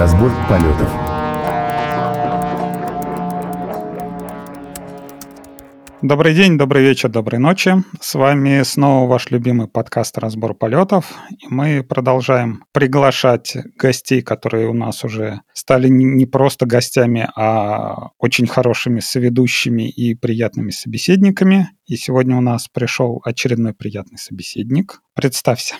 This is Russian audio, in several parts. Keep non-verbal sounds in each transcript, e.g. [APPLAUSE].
Разбор полетов. Добрый день, добрый вечер, доброй ночи. С вами снова ваш любимый подкаст «Разбор полетов». И мы продолжаем приглашать гостей, которые у нас уже стали не просто гостями, а очень хорошими соведущими и приятными собеседниками. И сегодня у нас пришел очередной приятный собеседник. Представься.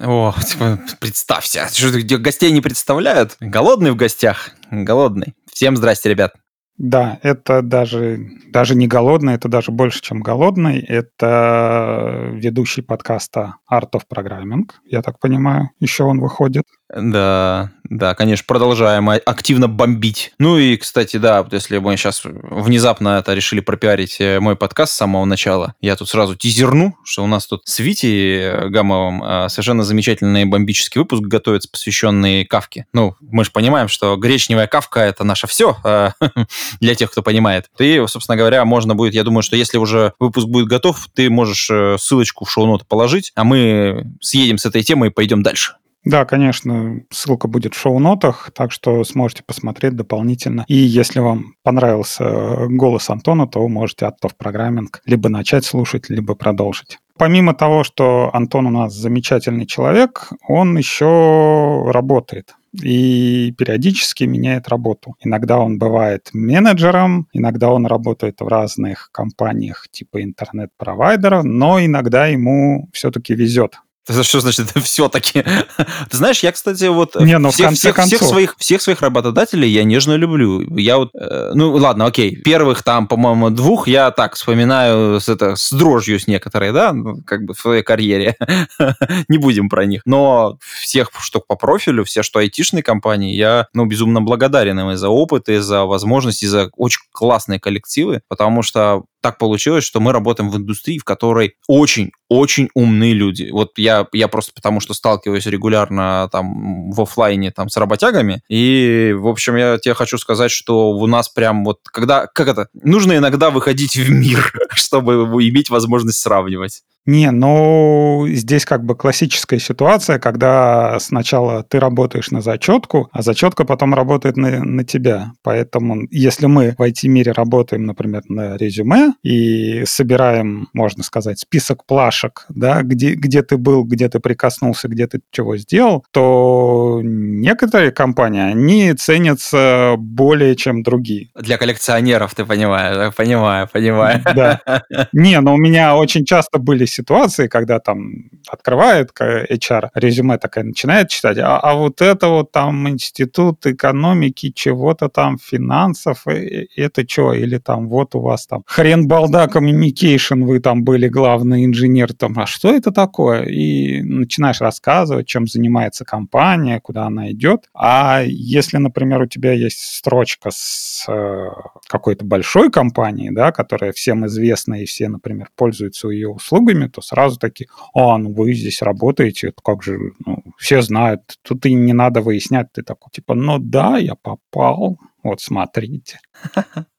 О, [LAUGHS] типа, представься. Что, гостей не представляют? Голодный в гостях? Голодный. Всем здрасте, ребят. Да, это даже, даже не голодный, это даже больше, чем голодный. Это ведущий подкаста Art of Programming, я так понимаю. Еще он выходит. Да, да, конечно, продолжаем активно бомбить. Ну и, кстати, да, если мы сейчас внезапно это решили пропиарить э, мой подкаст с самого начала, я тут сразу тизерну, что у нас тут с Витей Гамовым э, совершенно замечательный бомбический выпуск готовится, посвященный Кавке. Ну, мы же понимаем, что гречневая Кавка — это наше все э, [LAUGHS] для тех, кто понимает. И, собственно говоря, можно будет, я думаю, что если уже выпуск будет готов, ты можешь ссылочку в шоу-ноты положить, а мы съедем с этой темы и пойдем дальше. Да, конечно, ссылка будет в шоу-нотах, так что сможете посмотреть дополнительно. И если вам понравился голос Антона, то можете от программинг либо начать слушать, либо продолжить. Помимо того, что Антон у нас замечательный человек, он еще работает и периодически меняет работу. Иногда он бывает менеджером, иногда он работает в разных компаниях типа интернет-провайдеров, но иногда ему все-таки везет. Что значит [LAUGHS] все-таки? [LAUGHS] Ты знаешь, я, кстати, вот Не, но всех, всех, всех, своих, всех своих работодателей я нежно люблю. Я вот, э, ну ладно, окей, первых там, по-моему, двух я так вспоминаю с, это, с дрожью с некоторой, да, ну, как бы в своей карьере. [LAUGHS] Не будем про них. Но всех, что по профилю, все, что айтишные компании, я, ну, безумно благодарен им и за опыт, и за возможности, и за очень классные коллективы, потому что так получилось, что мы работаем в индустрии, в которой очень-очень умные люди. Вот я, я просто потому что сталкиваюсь регулярно там в офлайне там с работягами, и, в общем, я тебе хочу сказать, что у нас прям вот, когда, как это, нужно иногда выходить в мир, [LAUGHS] чтобы иметь возможность сравнивать. Не, ну здесь как бы классическая ситуация, когда сначала ты работаешь на зачетку, а зачетка потом работает на, на тебя. Поэтому если мы в IT-мире работаем, например, на резюме и собираем, можно сказать, список плашек, да, где, где ты был, где ты прикоснулся, где ты чего сделал, то некоторые компании, они ценятся более, чем другие. Для коллекционеров, ты понимаешь, понимаю, понимаю. Да. [LAUGHS] Не, но у меня очень часто были ситуации, когда там открывает HR резюме такая, начинает читать, а, а вот это вот там институт экономики, чего-то там, финансов, это что? Или там вот у вас там хрен балда communication, вы там были главный инженер, там, а что это такое? И начинаешь рассказывать, чем занимается компания, куда она идет. А если, например, у тебя есть строчка с э, какой-то большой компанией, да, которая всем известна и все, например, пользуются ее услугами, то сразу такие, а, ну вы здесь работаете, как же, ну, все знают, тут и не надо выяснять, ты такой, типа, ну да, я попал, вот смотрите. [LAUGHS]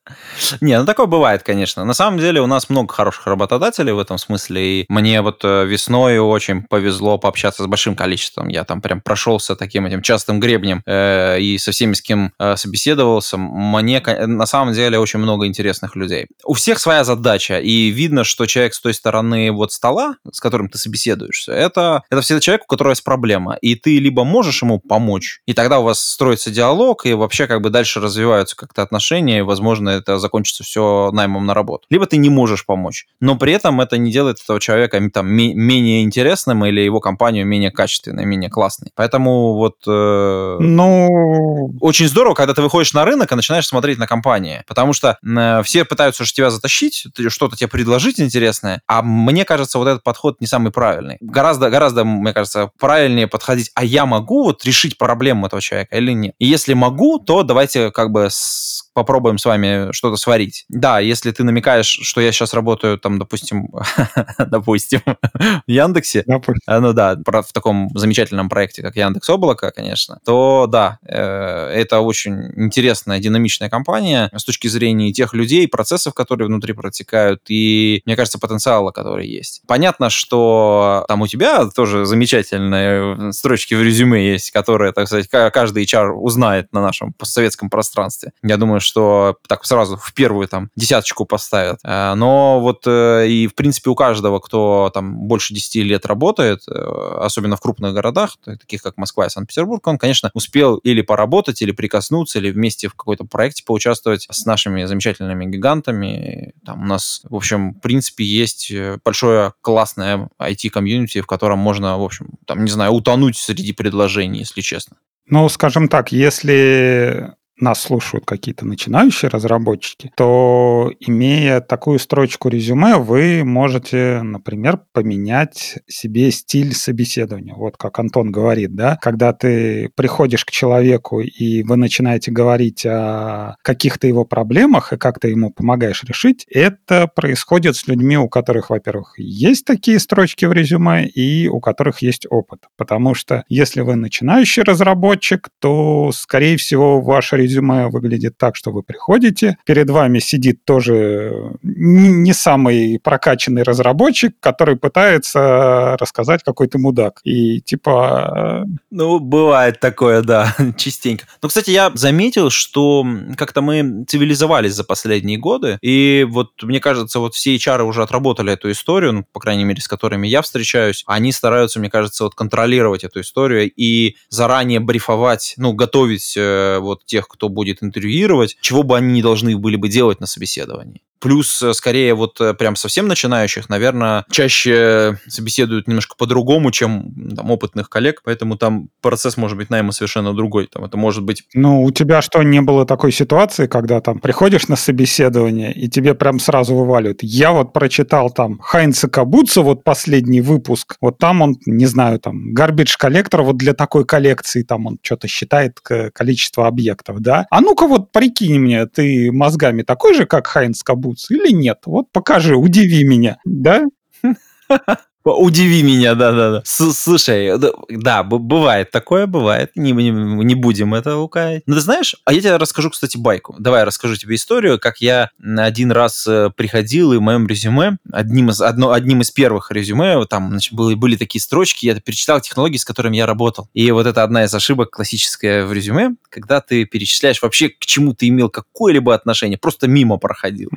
Не, ну такое бывает, конечно. На самом деле у нас много хороших работодателей в этом смысле, и мне вот э, весной очень повезло пообщаться с большим количеством. Я там прям прошелся таким этим частым гребнем э, и со всеми, с кем э, собеседовался. Мне на самом деле очень много интересных людей. У всех своя задача, и видно, что человек с той стороны вот стола, с которым ты собеседуешься, это, это всегда человек, у которого есть проблема, и ты либо можешь ему помочь, и тогда у вас строится диалог, и вообще как бы дальше развиваются как-то отношения, и, возможно, это закончится все наймом на работу. Либо ты не можешь помочь, но при этом это не делает этого человека там менее интересным или его компанию менее качественной, менее классной. Поэтому вот... Э, ну... Очень здорово, когда ты выходишь на рынок и начинаешь смотреть на компании, потому что э, все пытаются же тебя затащить, что-то тебе предложить интересное, а мне кажется, вот этот подход не самый правильный. Гораздо, гораздо, мне кажется, правильнее подходить, а я могу вот решить проблему этого человека или нет? И если могу, то давайте как бы с попробуем с вами что-то сварить. Да, если ты намекаешь, что я сейчас работаю там, допустим, [LAUGHS] допустим, в Яндексе, э, ну да, в таком замечательном проекте, как Яндекс Облако, конечно, то да, э, это очень интересная, динамичная компания с точки зрения тех людей, процессов, которые внутри протекают, и, мне кажется, потенциала, который есть. Понятно, что там у тебя тоже замечательные строчки в резюме есть, которые, так сказать, каждый HR узнает на нашем постсоветском пространстве. Я думаю, что так сразу в первую там десяточку поставят. Э, но вот и, в принципе, у каждого, кто там больше 10 лет работает, особенно в крупных городах, таких как Москва и Санкт-Петербург, он, конечно, успел или поработать, или прикоснуться, или вместе в какой-то проекте поучаствовать с нашими замечательными гигантами. Там у нас, в общем, в принципе, есть э, большое классное IT-комьюнити, в котором можно, в общем, там, не знаю, утонуть среди предложений, если честно. Ну, скажем так, если нас слушают какие-то начинающие разработчики, то, имея такую строчку резюме, вы можете, например, поменять себе стиль собеседования. Вот как Антон говорит, да, когда ты приходишь к человеку, и вы начинаете говорить о каких-то его проблемах, и как ты ему помогаешь решить, это происходит с людьми, у которых, во-первых, есть такие строчки в резюме, и у которых есть опыт. Потому что если вы начинающий разработчик, то, скорее всего, ваш резюме выглядит так, что вы приходите, перед вами сидит тоже не самый прокачанный разработчик, который пытается рассказать какой-то мудак. И типа... Э, ну, бывает такое, да, [LAUGHS] частенько. Но, кстати, я заметил, что как-то мы цивилизовались за последние годы, и вот мне кажется, вот все HR уже отработали эту историю, ну, по крайней мере, с которыми я встречаюсь, они стараются, мне кажется, вот контролировать эту историю и заранее брифовать, ну, готовить э, вот тех, кто будет интервьюировать, чего бы они не должны были бы делать на собеседовании. Плюс, э, скорее, вот э, прям совсем начинающих, наверное, чаще собеседуют немножко по-другому, чем там, опытных коллег, поэтому там процесс может быть найма совершенно другой. Там это может быть... Ну, у тебя что, не было такой ситуации, когда там приходишь на собеседование, и тебе прям сразу вываливают? Я вот прочитал там Хайнца Кабуца, вот последний выпуск, вот там он, не знаю, там, garbage коллектор вот для такой коллекции, там он что-то считает количество объектов, да? А ну-ка вот прикинь мне, ты мозгами такой же, как Хайнц Кабуц, Boots или нет? Вот покажи, удиви меня, да? [LAUGHS] Удиви меня, да-да-да. Слушай, да, бывает такое, бывает. Не, не, не будем это лукавить. Но ты знаешь, а я тебе расскажу, кстати, байку. Давай я расскажу тебе историю, как я один раз э, приходил, и в моем резюме, одним из, одно, одним из первых резюме, там значит, были, были такие строчки, я перечитал технологии, с которыми я работал. И вот это одна из ошибок классическая в резюме, когда ты перечисляешь вообще, к чему ты имел какое-либо отношение, просто мимо проходил.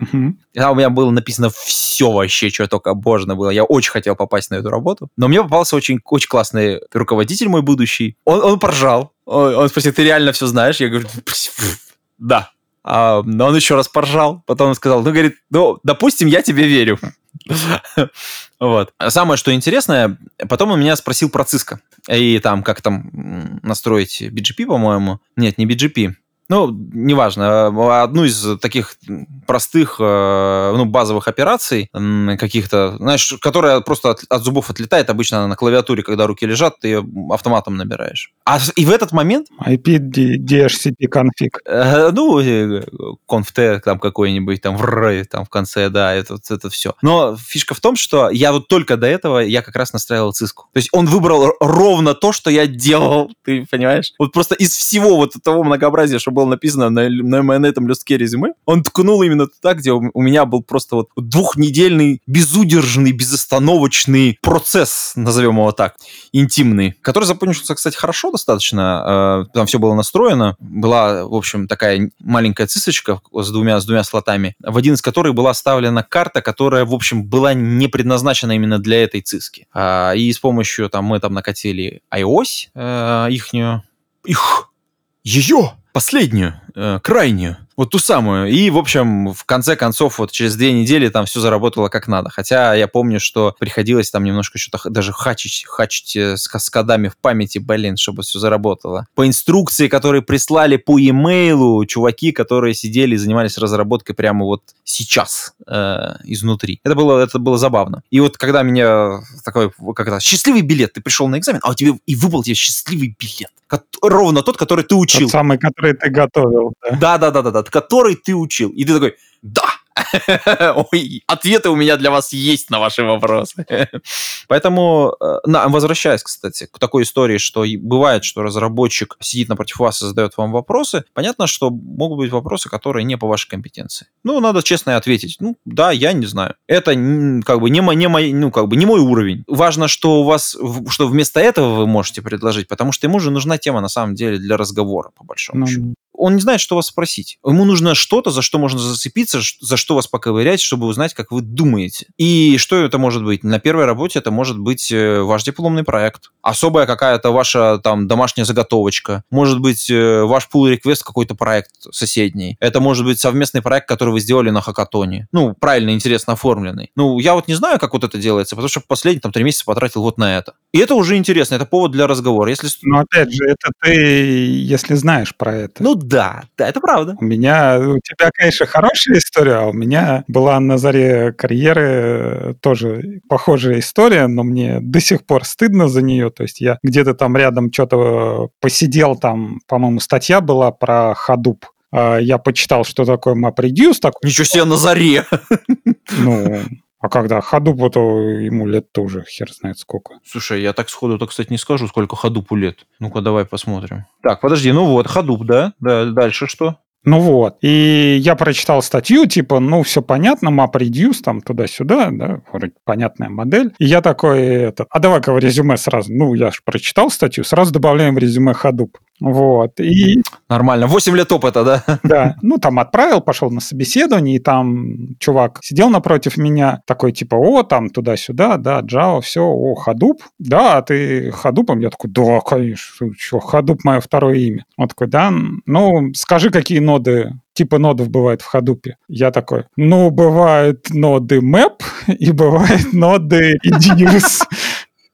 И там у меня было написано все вообще, что только можно было. Я очень хотел попасть попасть на эту работу. Но мне попался очень, очень классный руководитель мой будущий. Он, он поржал. Он, спросил, ты реально все знаешь? Я говорю, да. А, но он еще раз поржал. Потом он сказал, ну, говорит, ну, допустим, я тебе верю. [LAUGHS] Вот. Самое, что интересное, потом он меня спросил про Cisco. И там, как там настроить BGP, по-моему. Нет, не BGP ну, неважно, а, одну из таких простых, э, ну, базовых операций каких-то, знаешь, которая просто от, от зубов отлетает обычно на клавиатуре, когда руки лежат, ты ее автоматом набираешь. А и в этот момент... IP DHCP конфиг. Э, ну, conft там какой-нибудь, там, вр, там в конце, да, это, это все. Но фишка в том, что я вот только до этого, я как раз настраивал циску. То есть он выбрал ровно то, что я делал, ты понимаешь? Вот просто из всего вот того многообразия, что было написано на, на, на этом листке резюме, он ткнул именно туда, где у, у меня был просто вот двухнедельный, безудержный, безостановочный процесс, назовем его так, интимный, который закончился, кстати, хорошо достаточно. Э, там все было настроено. Была, в общем, такая маленькая цисочка с двумя, с двумя слотами, в один из которых была вставлена карта, которая, в общем, была не предназначена именно для этой циски. А, и с помощью, там, мы там накатили iOS, э, ихнюю, их, ее последнюю, э, крайнюю вот ту самую. И, в общем, в конце концов, вот через две недели там все заработало как надо. Хотя я помню, что приходилось там немножко что-то даже хачить, хачить э, с, с кодами в памяти, блин, чтобы все заработало. По инструкции, которые прислали по имейлу чуваки, которые сидели и занимались разработкой прямо вот сейчас э, изнутри. Это было, это было забавно. И вот когда меня такой, как это, счастливый билет, ты пришел на экзамен, а у тебя и выпал тебе счастливый билет. Ровно тот, который ты учил. Тот самый, который ты готовил. Да, да, да, да, да метод, который ты учил. И ты такой, да, [LAUGHS] Ой, ответы у меня для вас есть на ваши вопросы. [LAUGHS] Поэтому, э, на, возвращаясь, кстати, к такой истории, что бывает, что разработчик сидит напротив вас и задает вам вопросы, понятно, что могут быть вопросы, которые не по вашей компетенции. Ну, надо честно ответить. Ну, да, я не знаю. Это как бы не мой, не мой, ну, как бы не мой уровень. Важно, что у вас, что вместо этого вы можете предложить, потому что ему же нужна тема, на самом деле, для разговора, по большому ну, счету он не знает, что вас спросить. Ему нужно что-то, за что можно зацепиться, за что вас поковырять, чтобы узнать, как вы думаете. И что это может быть? На первой работе это может быть э, ваш дипломный проект, особая какая-то ваша там домашняя заготовочка, может быть э, ваш pull request какой-то проект соседний. Это может быть совместный проект, который вы сделали на хакатоне. Ну, правильно, интересно оформленный. Ну, я вот не знаю, как вот это делается, потому что последние там три месяца потратил вот на это. И это уже интересно, это повод для разговора. Если... Но опять же, это ты, если знаешь про это. Ну да, да, это правда. У меня, у тебя, конечно, хорошая история, а у меня была на заре карьеры тоже похожая история, но мне до сих пор стыдно за нее. То есть я где-то там рядом что-то посидел, там, по-моему, статья была про Hadoop а, я почитал, что такое MapReduce. Так... Ничего себе, на заре! Ну, а когда Хадупу, то ему лет тоже хер знает сколько. Слушай, я так сходу-то, кстати, не скажу, сколько Хадупу лет. Ну-ка, давай посмотрим. Так, подожди, ну вот, Хадуп, да? Да, дальше что? Ну вот. И я прочитал статью, типа, ну, все понятно, map reduce, там, туда-сюда, да, вроде понятная модель. И я такой, это, а давай-ка в резюме сразу, ну, я же прочитал статью, сразу добавляем в резюме Hadoop. Вот. И... Нормально. 8 лет опыта, да? [LAUGHS] Да. Ну, там отправил, пошел на собеседование, и там чувак сидел напротив меня, такой типа, о, там туда-сюда, да, Java, все, о, Hadoop. Да, а ты Hadoop? Я такой, да, конечно, что, Hadoop мое второе имя. Он такой, да, ну, скажи, какие ноды типа нодов бывает в Хадупе. Я такой, ну, бывают ноды map и бывают ноды Edius.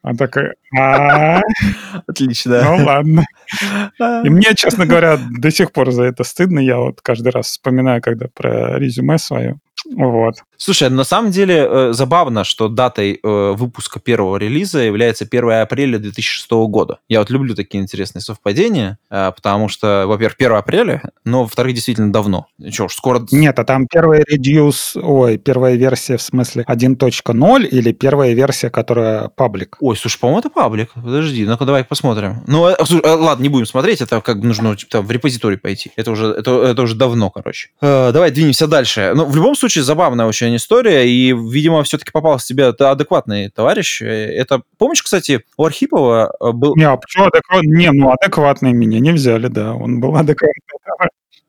Он такой, а Отлично. Ну ладно. И мне, честно говоря, до сих пор за это стыдно. Я вот каждый раз вспоминаю, когда про резюме свое. Вот. Слушай, на самом деле э, забавно, что датой э, выпуска первого релиза является 1 апреля 2006 года. Я вот люблю такие интересные совпадения, э, потому что, во-первых, 1 апреля, но, во-вторых, действительно давно. Че уж, скоро... Нет, а там первая reduce, ой, первая версия в смысле 1.0 или первая версия, которая паблик? Ой, слушай, по-моему, это паблик. Подожди, ну-ка давай посмотрим. Ну, э, слушай, э, ладно, не будем смотреть, это как бы нужно типа, в репозиторий пойти. Это уже, это, это уже давно, короче. Э, давай двинемся дальше. Ну, в любом случае, забавная очень история, и, видимо, все-таки попался тебе адекватный товарищ. Э, это, помнишь, кстати, у Архипова э, был... Не, а почему адекватный? Не, ну адекватный меня не взяли, да, он был адекватный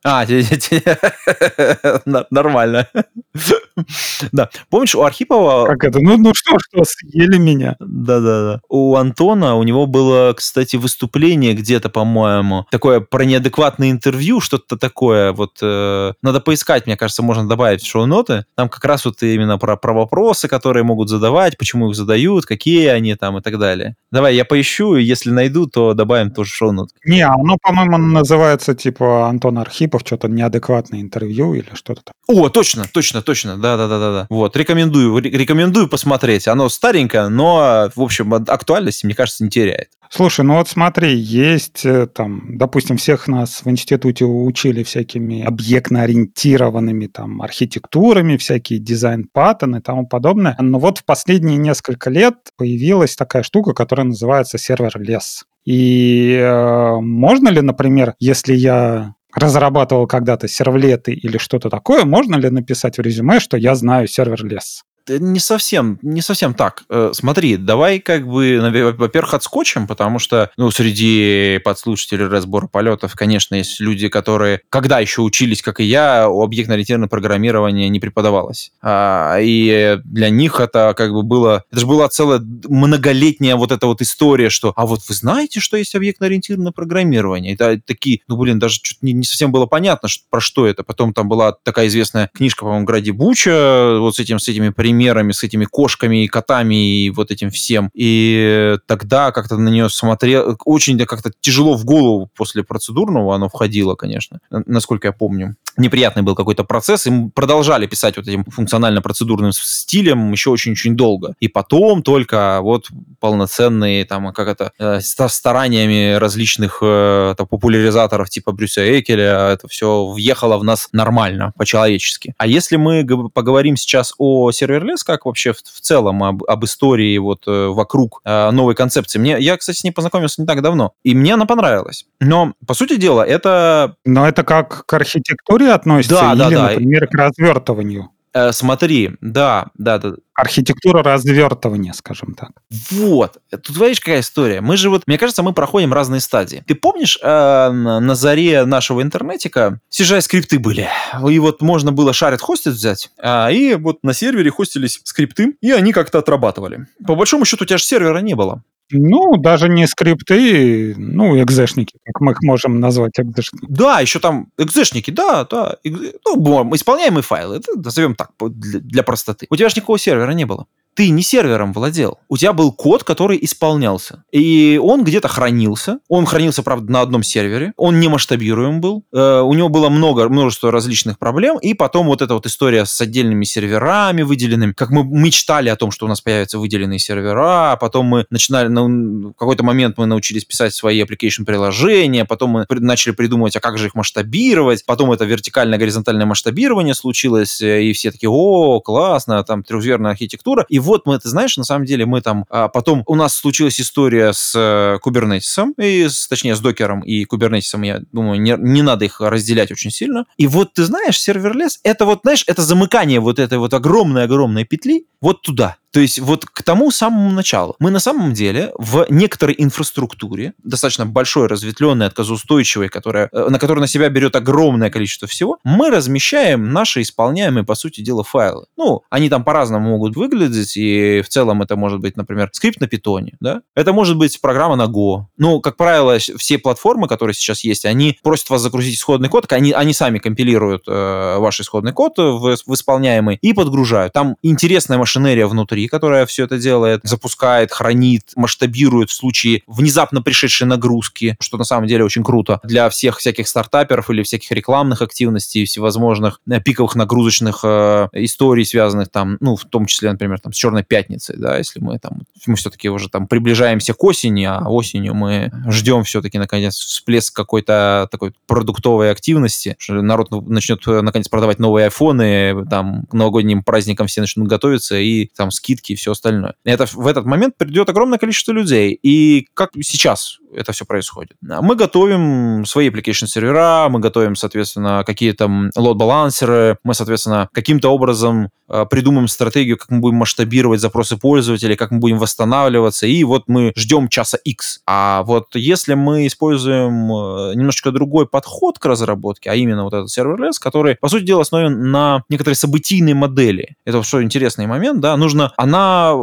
а, [LAUGHS] нормально. [LAUGHS] Да. Помнишь, у Архипова... Как это? Ну, ну что, что, съели меня. Да-да-да. У Антона, у него было, кстати, выступление где-то, по-моему, такое про неадекватное интервью, что-то такое. Вот э, надо поискать, мне кажется, можно добавить в шоу-ноты. Там как раз вот именно про, про вопросы, которые могут задавать, почему их задают, какие они там и так далее. Давай, я поищу, и если найду, то добавим тоже в шоу-ноты. Не, оно, по-моему, называется типа Антон Архипов что-то неадекватное интервью или что-то там. О, точно, точно, точно, да-да-да-да. Вот, рекомендую, рекомендую посмотреть. Оно старенькое, но, в общем, актуальности, мне кажется, не теряет. Слушай, ну вот смотри, есть э, там, допустим, всех нас в институте учили всякими объектно-ориентированными там архитектурами, всякие дизайн-паттерны и тому подобное. Но вот в последние несколько лет появилась такая штука, которая называется serverless. И э, можно ли, например, если я разрабатывал когда-то сервлеты или что-то такое, можно ли написать в резюме, что я знаю сервер-лес? Не совсем, не совсем так. Э, смотри, давай как бы, во-первых, отскочим, потому что, ну, среди подслушателей разбора полетов, конечно, есть люди, которые, когда еще учились, как и я, у объектно-ориентированного программирования не преподавалось. А, и для них это как бы было, это же была целая многолетняя вот эта вот история, что, а вот вы знаете, что есть объектно-ориентированное программирование? Это такие, ну, блин, даже не, не совсем было понятно, что, про что это. Потом там была такая известная книжка, по-моему, Гради Буча, вот с этим, с этими примерами примерами, с этими кошками и котами и вот этим всем. И тогда как-то на нее смотрел, очень как-то тяжело в голову после процедурного оно входило, конечно, насколько я помню неприятный был какой-то процесс, и мы продолжали писать вот этим функционально-процедурным стилем еще очень-очень долго. И потом только вот полноценный, там, как это, э, стараниями различных э, там, популяризаторов типа Брюса Экеля, это все въехало в нас нормально, по-человечески. А если мы поговорим сейчас о serverless, как вообще в, в целом об, об истории вот э, вокруг э, новой концепции, мне, я, кстати, с ней познакомился не так давно, и мне она понравилась. Но, по сути дела, это... Но это как к архитектуре относится да, или, да, например, да. к развертыванию? Э, смотри, да, да, да. Архитектура развертывания, скажем так. Вот. Тут видишь, какая история. Мы же вот, мне кажется, мы проходим разные стадии. Ты помнишь, э, на заре нашего интернетика CGI-скрипты были? И вот можно было шарит хостит взять, а, и вот на сервере хостились скрипты, и они как-то отрабатывали. По большому счету у тебя же сервера не было. Ну, даже не скрипты, ну, экзешники, как мы их можем назвать экзешники. Да, еще там экзешники, да, да. Ну, исполняемые файлы, назовем так, для простоты. У тебя же никакого сервера не было ты не сервером владел. У тебя был код, который исполнялся. И он где-то хранился. Он хранился, правда, на одном сервере. Он не масштабируем был. Э, у него было много, множество различных проблем. И потом вот эта вот история с отдельными серверами выделенными. Как мы мечтали о том, что у нас появятся выделенные сервера. А потом мы начинали, ну, в какой-то момент мы научились писать свои application-приложения. Потом мы начали придумывать, а как же их масштабировать. Потом это вертикально-горизонтальное масштабирование случилось. И все такие, о, классно, там трехзвенная архитектура. И вот мы, ты знаешь, на самом деле мы там... А потом у нас случилась история с э, Kubernetes ом, и с, точнее, с Docker ом и Kubernetes ом, я думаю, не, не надо их разделять очень сильно. И вот, ты знаешь, serverless, это вот, знаешь, это замыкание вот этой вот огромной-огромной петли вот туда. То есть вот к тому самому началу. Мы на самом деле в некоторой инфраструктуре, достаточно большой, разветвленной, отказоустойчивой, которая, э, на которую на себя берет огромное количество всего, мы размещаем наши исполняемые, по сути дела, файлы. Ну, они там по-разному могут выглядеть, и в целом это может быть, например, скрипт на питоне, да? Это может быть программа на Go. Ну, как правило, все платформы, которые сейчас есть, они просят вас загрузить исходный код, они, они сами компилируют э, ваш исходный код в, в исполняемый и подгружают. Там интересная машинерия внутри, которая все это делает, запускает, хранит, масштабирует в случае внезапно пришедшей нагрузки, что на самом деле очень круто для всех всяких стартаперов или всяких рекламных активностей, всевозможных э, пиковых нагрузочных э, историй, связанных там, ну, в том числе, например, там, с Черной пятницей, да, если мы там, мы все-таки уже там приближаемся к осени, а осенью мы ждем все-таки, наконец, всплеск какой-то такой продуктовой активности, что народ начнет, э, наконец, продавать новые айфоны, там, к новогодним праздникам все начнут готовиться, и там скидки скидки и все остальное. Это, в этот момент придет огромное количество людей. И как сейчас это все происходит? Мы готовим свои application сервера, мы готовим, соответственно, какие-то load balancer ы, мы, соответственно, каким-то образом э, придумаем стратегию, как мы будем масштабировать запросы пользователей, как мы будем восстанавливаться, и вот мы ждем часа X. А вот если мы используем э, немножечко другой подход к разработке, а именно вот этот serverless, который, по сути дела, основан на некоторой событийной модели. Это что интересный момент, да, нужно она э,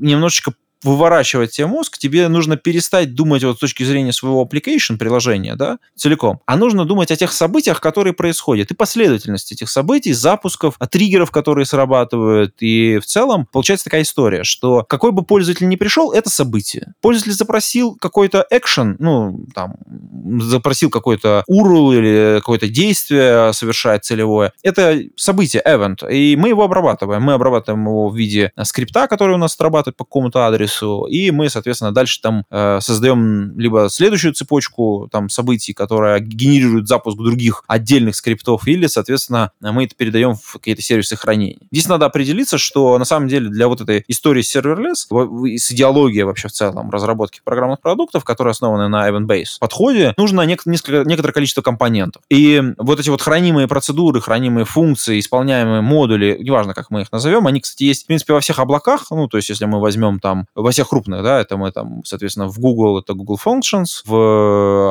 немножечко выворачивать тебе мозг, тебе нужно перестать думать вот с точки зрения своего application, приложения, да, целиком, а нужно думать о тех событиях, которые происходят, и последовательности этих событий, запусков, о триггеров, которые срабатывают, и в целом получается такая история, что какой бы пользователь ни пришел, это событие. Пользователь запросил какой-то экшен, ну, там, запросил какой-то URL или какое-то действие совершает целевое, это событие, event, и мы его обрабатываем. Мы обрабатываем его в виде скрипта, который у нас срабатывает по какому-то адресу, сервису, и мы, соответственно, дальше там э, создаем либо следующую цепочку там событий, которая генерирует запуск других отдельных скриптов, или, соответственно, мы это передаем в какие-то сервисы хранения. Здесь надо определиться, что на самом деле для вот этой истории serverless, с идеологией вообще в целом разработки программных продуктов, которые основаны на event-based подходе, нужно несколько, некоторое количество компонентов. И вот эти вот хранимые процедуры, хранимые функции, исполняемые модули, неважно, как мы их назовем, они, кстати, есть, в принципе, во всех облаках, ну, то есть если мы возьмем там во всех крупных, да, это мы там, соответственно, в Google это Google Functions, в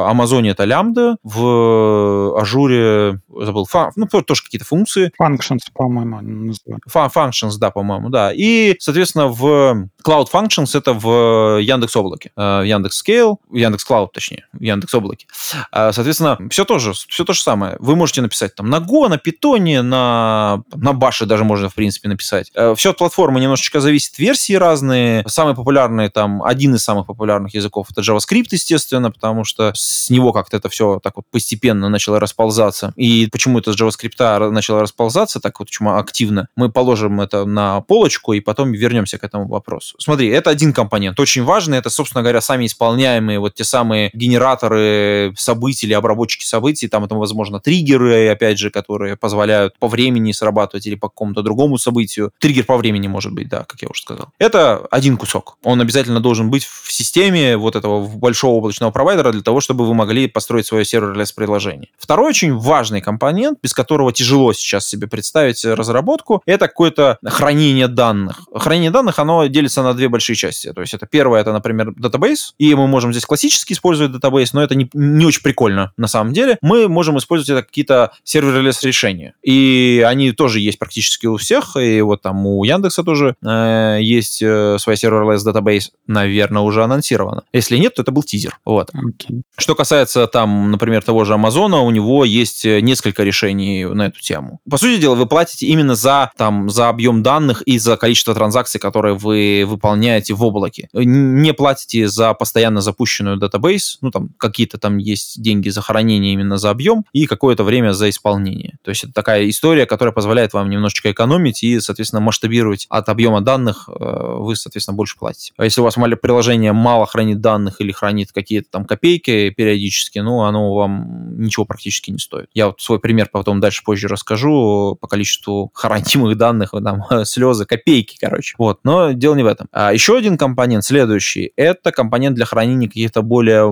Amazon это Lambda, в Ажуре, забыл, фа, ну, тоже какие-то функции. Functions, по-моему, называют. Functions, да, по-моему, да. И, соответственно, в Cloud Functions это в Яндекс Облаке, э, Яндекс Scale, Яндекс Cloud, точнее, Яндекс Облаке. А, соответственно, все тоже, все то же самое. Вы можете написать там на Go, на Python, на, на Bash даже можно, в принципе, написать. Э, все от платформы немножечко зависит, версии разные. Самый популярный там, один из самых популярных языков это JavaScript, естественно, потому что с него как-то это все так вот постепенно начало расползаться. И почему это с JavaScript начало расползаться так вот чему активно, мы положим это на полочку и потом вернемся к этому вопросу. Смотри, это один компонент, очень важный, это, собственно говоря, сами исполняемые вот те самые генераторы событий или обработчики событий, там это, возможно, триггеры, опять же, которые позволяют по времени срабатывать или по какому-то другому событию. Триггер по времени может быть, да, как я уже сказал. Это один кусок. Он обязательно должен быть в системе вот этого большого облачного провайдера для того, чтобы вы могли построить свое serverless приложение. Второй очень важный компонент, без которого тяжело сейчас себе представить разработку, это какое-то хранение данных. Хранение данных, оно делится на две большие части. То есть это первое, это, например, database, и мы можем здесь классически использовать database, но это не, не очень прикольно на самом деле. Мы можем использовать это какие-то serverless решения. И они тоже есть практически у всех, и вот там у Яндекса тоже э, есть э, своя serverless database, наверное, уже анонсирована. Если нет, то это был тизер. Вот. Okay. Что касается там, например, того же Амазона, у него есть э, несколько решений на эту тему. По сути дела, вы платите именно за, там, за объем данных и за количество транзакций, которые вы выполняете в облаке. Не платите за постоянно запущенную датабейс, ну, там, какие-то там есть деньги за хранение именно за объем и какое-то время за исполнение. То есть это такая история, которая позволяет вам немножечко экономить и, соответственно, масштабировать от объема данных, э, вы, соответственно, больше платите. А если у вас приложение мало хранит данных или хранит какие-то там копейки периодически, ну, оно вам ничего практически не стоит. Я вот свой пример потом дальше позже расскажу по количеству [LAUGHS] хранимых данных, там, [LAUGHS] слезы, копейки, короче. Вот, но дело не в этом. А еще один компонент, следующий, это компонент для хранения каких-то более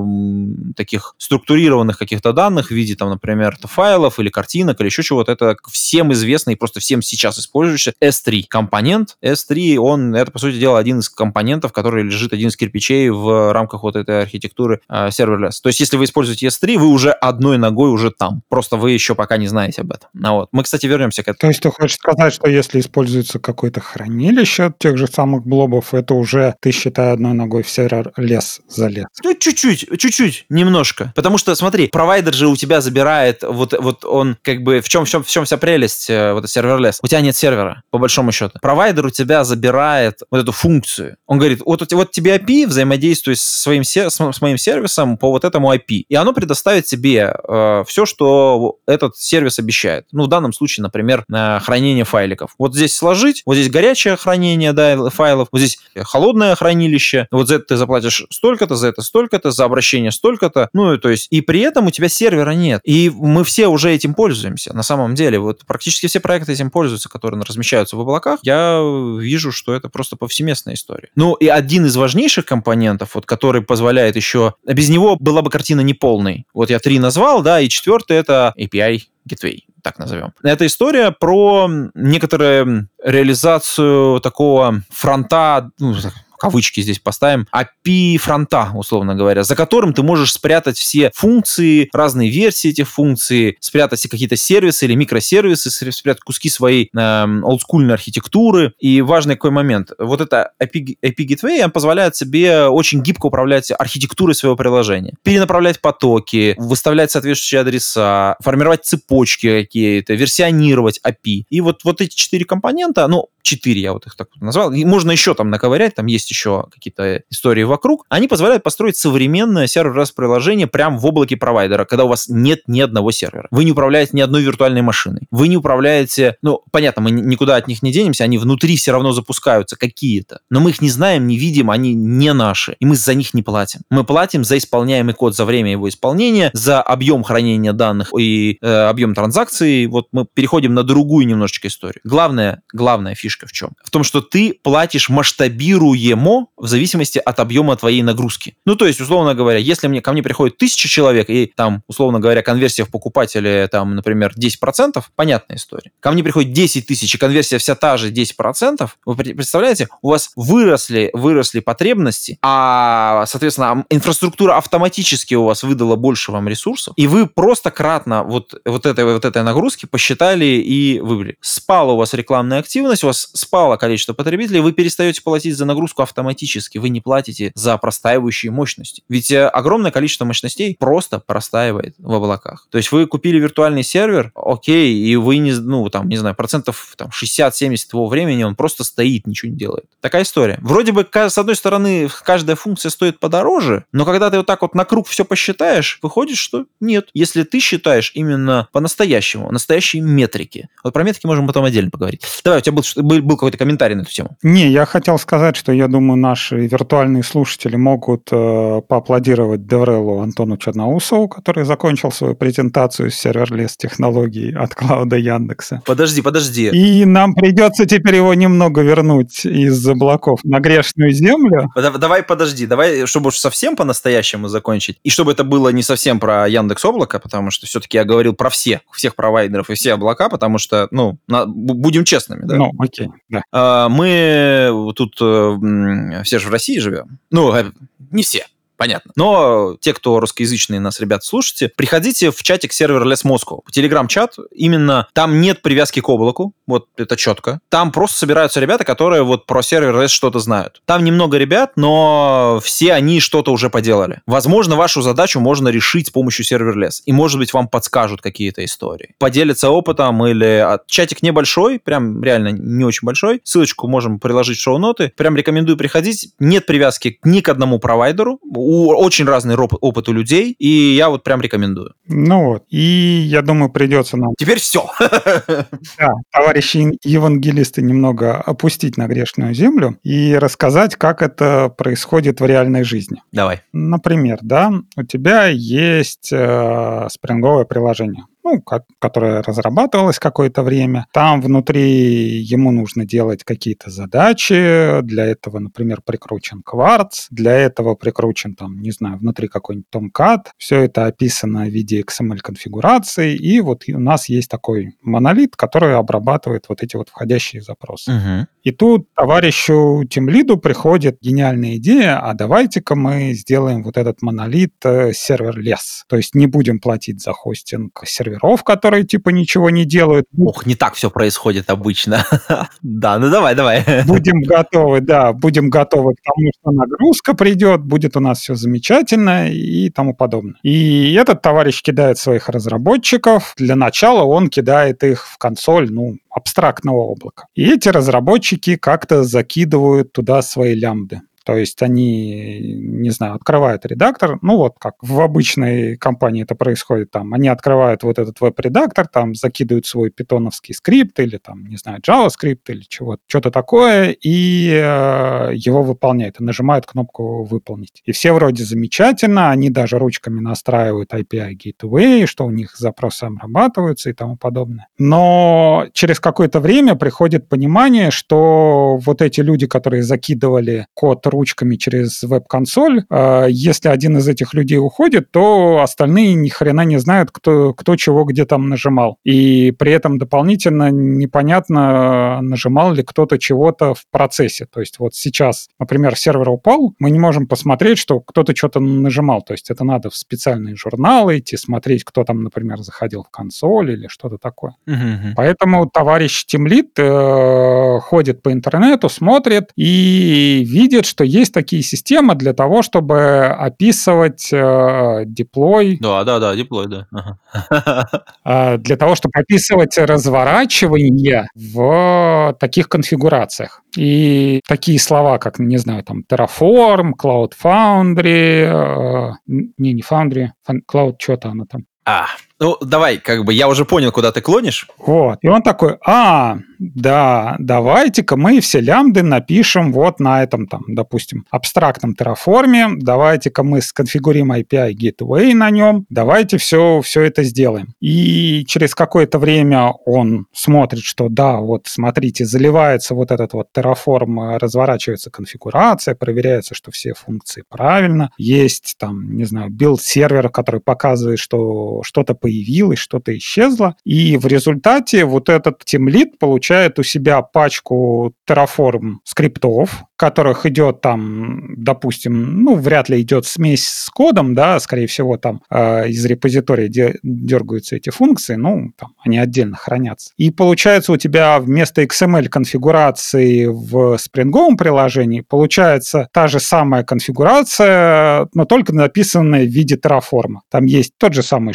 таких структурированных каких-то данных в виде, там, например, файлов или картинок или еще чего-то. Это всем известный, просто всем сейчас использующийся S3 компонент. S3, он, это, по сути дела, один из компонентов, который лежит, один из кирпичей в рамках вот этой архитектуры э, serverless. То есть, если вы используете S3, вы уже одной ногой уже там. Просто вы еще пока не знаете об этом. Ну, вот. Мы, кстати, вернемся к этому. То есть, ты хочешь сказать, что если используется какое-то хранилище тех же самых блобов, это уже, ты считай, одной ногой в сервер-лес залез? Ну, чуть-чуть, чуть-чуть, немножко. Потому что, смотри, провайдер же у тебя забирает, вот, вот он как бы, в чем, в чем, в чем вся прелесть э, вот сервер-лес? У тебя нет сервера, по большому счету. Провайдер у тебя забирает вот эту функцию. Он говорит, вот, вот тебе API взаимодействует с, своим, с, моим сервисом по вот этому IP. И оно предоставит тебе э, все, что этот сервис обещает. Ну, в данном случае, например, э, хранение файликов. Вот здесь сложить, вот здесь горячее хранение да, файлов, вот здесь холодное хранилище, вот за это ты заплатишь столько-то, за это столько-то, за обращение столько-то. Ну, и, то есть, и при этом у тебя сервера нет. И мы все уже этим пользуемся. На самом деле, вот практически все проекты этим пользуются, которые размещаются в облаках. Я вижу, что это просто повсеместная история. Ну, и один из важнейших компонентов, вот, который позволяет еще... Без него была бы картина неполной. Вот я три назвал, да, и четвертый — это API Gateway так назовем. Это история про некоторую реализацию такого фронта, ну, кавычки здесь поставим, API фронта, условно говоря, за которым ты можешь спрятать все функции, разные версии этих функций, спрятать какие-то сервисы или микросервисы, спрятать куски своей э, олдскульной архитектуры. И важный какой момент. Вот это API, API Gateway позволяет себе очень гибко управлять архитектурой своего приложения. Перенаправлять потоки, выставлять соответствующие адреса, формировать цепочки какие-то, версионировать API. И вот, вот эти четыре компонента, ну, четыре я вот их так назвал, и можно еще там наковырять, там есть еще какие-то истории вокруг, они позволяют построить современное сервер-приложение прямо в облаке провайдера, когда у вас нет ни одного сервера. Вы не управляете ни одной виртуальной машиной. Вы не управляете, ну, понятно, мы никуда от них не денемся, они внутри все равно запускаются какие-то, но мы их не знаем, не видим, они не наши, и мы за них не платим. Мы платим за исполняемый код, за время его исполнения, за объем хранения данных и э, объем транзакций. Вот мы переходим на другую немножечко историю. Главная, главная фишка фишка в чем? В том, что ты платишь масштабируемо в зависимости от объема твоей нагрузки. Ну, то есть, условно говоря, если мне, ко мне приходит тысяча человек, и там, условно говоря, конверсия в покупателе, там, например, 10%, понятная история. Ко мне приходит 10 тысяч, и конверсия вся та же 10%, вы представляете, у вас выросли, выросли потребности, а, соответственно, инфраструктура автоматически у вас выдала больше вам ресурсов, и вы просто кратно вот, вот, этой, вот этой нагрузки посчитали и выбрали. Спала у вас рекламная активность, у вас спало количество потребителей, вы перестаете платить за нагрузку автоматически, вы не платите за простаивающие мощности. Ведь э, огромное количество мощностей просто простаивает в облаках. То есть вы купили виртуальный сервер, окей, и вы не, ну, там, не знаю, процентов там, 60-70 его времени он просто стоит, ничего не делает. Такая история. Вроде бы, с одной стороны, каждая функция стоит подороже, но когда ты вот так вот на круг все посчитаешь, выходит, что нет. Если ты считаешь именно по-настоящему, настоящие метрики. Вот про метрики можем потом отдельно поговорить. Давай, у тебя был, был, был какой-то комментарий на эту тему. Не, я хотел сказать, что я думаю, наши виртуальные слушатели могут э, поаплодировать DevRel у Антону Черноусову, который закончил свою презентацию с serverless технологий от cloud а Яндекса. Подожди, подожди. И нам придется теперь его немного вернуть из облаков на грешную землю. Давай, подожди, давай, чтобы уж совсем по-настоящему закончить, и чтобы это было не совсем про Яндекс Облако, потому что все-таки я говорил про всех, всех провайдеров и все облака, потому что, ну, на, будем честными, да? Ну, окей, да. А, мы тут э, все же в России живем. Ну, э, не все, понятно. Но те, кто русскоязычные нас, ребят, слушайте, приходите в чатик сервер Less Moscow. Телеграм-чат, именно там нет привязки к облаку, вот это четко. Там просто собираются ребята, которые вот про сервер Less что-то знают. Там немного ребят, но все они что-то уже поделали. Возможно, вашу задачу можно решить с помощью сервер Less. И, может быть, вам подскажут какие-то истории. Поделиться опытом или... Чатик небольшой, прям реально не очень большой. Ссылочку можем приложить в шоу-ноты. Прям рекомендую приходить. Нет привязки ни к одному провайдеру у, очень разный опыт, опыт у людей, и я вот прям рекомендую. Ну вот, и я думаю, придется нам... Теперь все. [LAUGHS] Да, товарищи евангелисты немного опустить на грешную землю и рассказать, как это происходит в реальной жизни. Давай. Например, да, у тебя есть э, спринговое приложение ну, которая разрабатывалась какое-то время. Там внутри ему нужно делать какие-то задачи. Для этого, например, прикручен кварц. Для этого прикручен, там, не знаю, внутри какой-нибудь Tomcat. Все это описано в виде XML-конфигурации. И вот у нас есть такой монолит, который обрабатывает вот эти вот входящие запросы. Угу. И тут товарищу Тимлиду приходит гениальная идея, а давайте-ка мы сделаем вот этот монолит э, сервер-лес. То есть не будем платить за хостинг сервер серверов, которые типа ничего не делают. Ох, не так все происходит обычно. [LAUGHS] Да, ну давай, давай. Будем [LAUGHS] готовы, да, будем готовы к тому, что нагрузка придет, будет у нас все замечательно и тому подобное. И этот товарищ кидает своих разработчиков. Для начала он кидает их в консоль, ну, абстрактного облака. И эти разработчики как-то закидывают туда свои лямбды. То есть они, не знаю, открывают редактор, ну вот как в обычной компании это происходит, там, они открывают вот этот веб-редактор, там закидывают свой питоновский скрипт или там, не знаю, JavaScript или чего-то, что-то такое, и э, его выполняют, и нажимают кнопку «Выполнить». И все вроде замечательно, они даже ручками настраивают API Gateway, что у них запросы обрабатываются и тому подобное. Но через какое-то время приходит понимание, что вот эти люди, которые закидывали код ручками через веб-консоль. А, если один из этих людей уходит, то остальные ни хрена не знают, кто, кто чего где там нажимал. И при этом дополнительно непонятно, нажимал ли кто-то чего-то в процессе. То есть вот сейчас, например, сервер упал, мы не можем посмотреть, что кто-то что-то нажимал. То есть это надо в специальные журналы идти, смотреть, кто там, например, заходил в консоль или что-то такое. Uh-huh. Поэтому товарищ Тимлит э, ходит по интернету, смотрит и видит, что есть такие системы для того, чтобы описывать э, деплой. Да, да, да, деплой, да. Ага. [LAUGHS] Для того, чтобы описывать разворачивание в таких конфигурациях. И такие слова, как, не знаю, там, Terraform, Cloud Foundry, э, не, не Foundry, Cloud что-то она там. А, ну, давай, как бы я уже понял, куда ты клонишь. Вот. И он такой, а, да, давайте-ка мы все лямбды напишем вот на этом, там, допустим, абстрактном Terraform е, давайте-ка мы сконфигурим API Gateway на нем, давайте все, все это сделаем. И через какое-то время он смотрит, что да, вот смотрите, заливается вот этот вот Terraform, разворачивается конфигурация, проверяется, что все функции правильно, есть там, не знаю, build сервер, который показывает, что что-то появилось, что-то исчезло. И в результате вот этот тимлид получает у себя пачку Terraform скриптов, которых идет там, допустим, ну, вряд ли идет смесь с кодом, да, скорее всего, там э, из репозитория де- дергаются эти функции, ну, там они отдельно хранятся. И получается у тебя вместо XML-конфигурации в спринговом приложении получается та же самая конфигурация, но только написанная в виде Terraform. Там есть тот же самый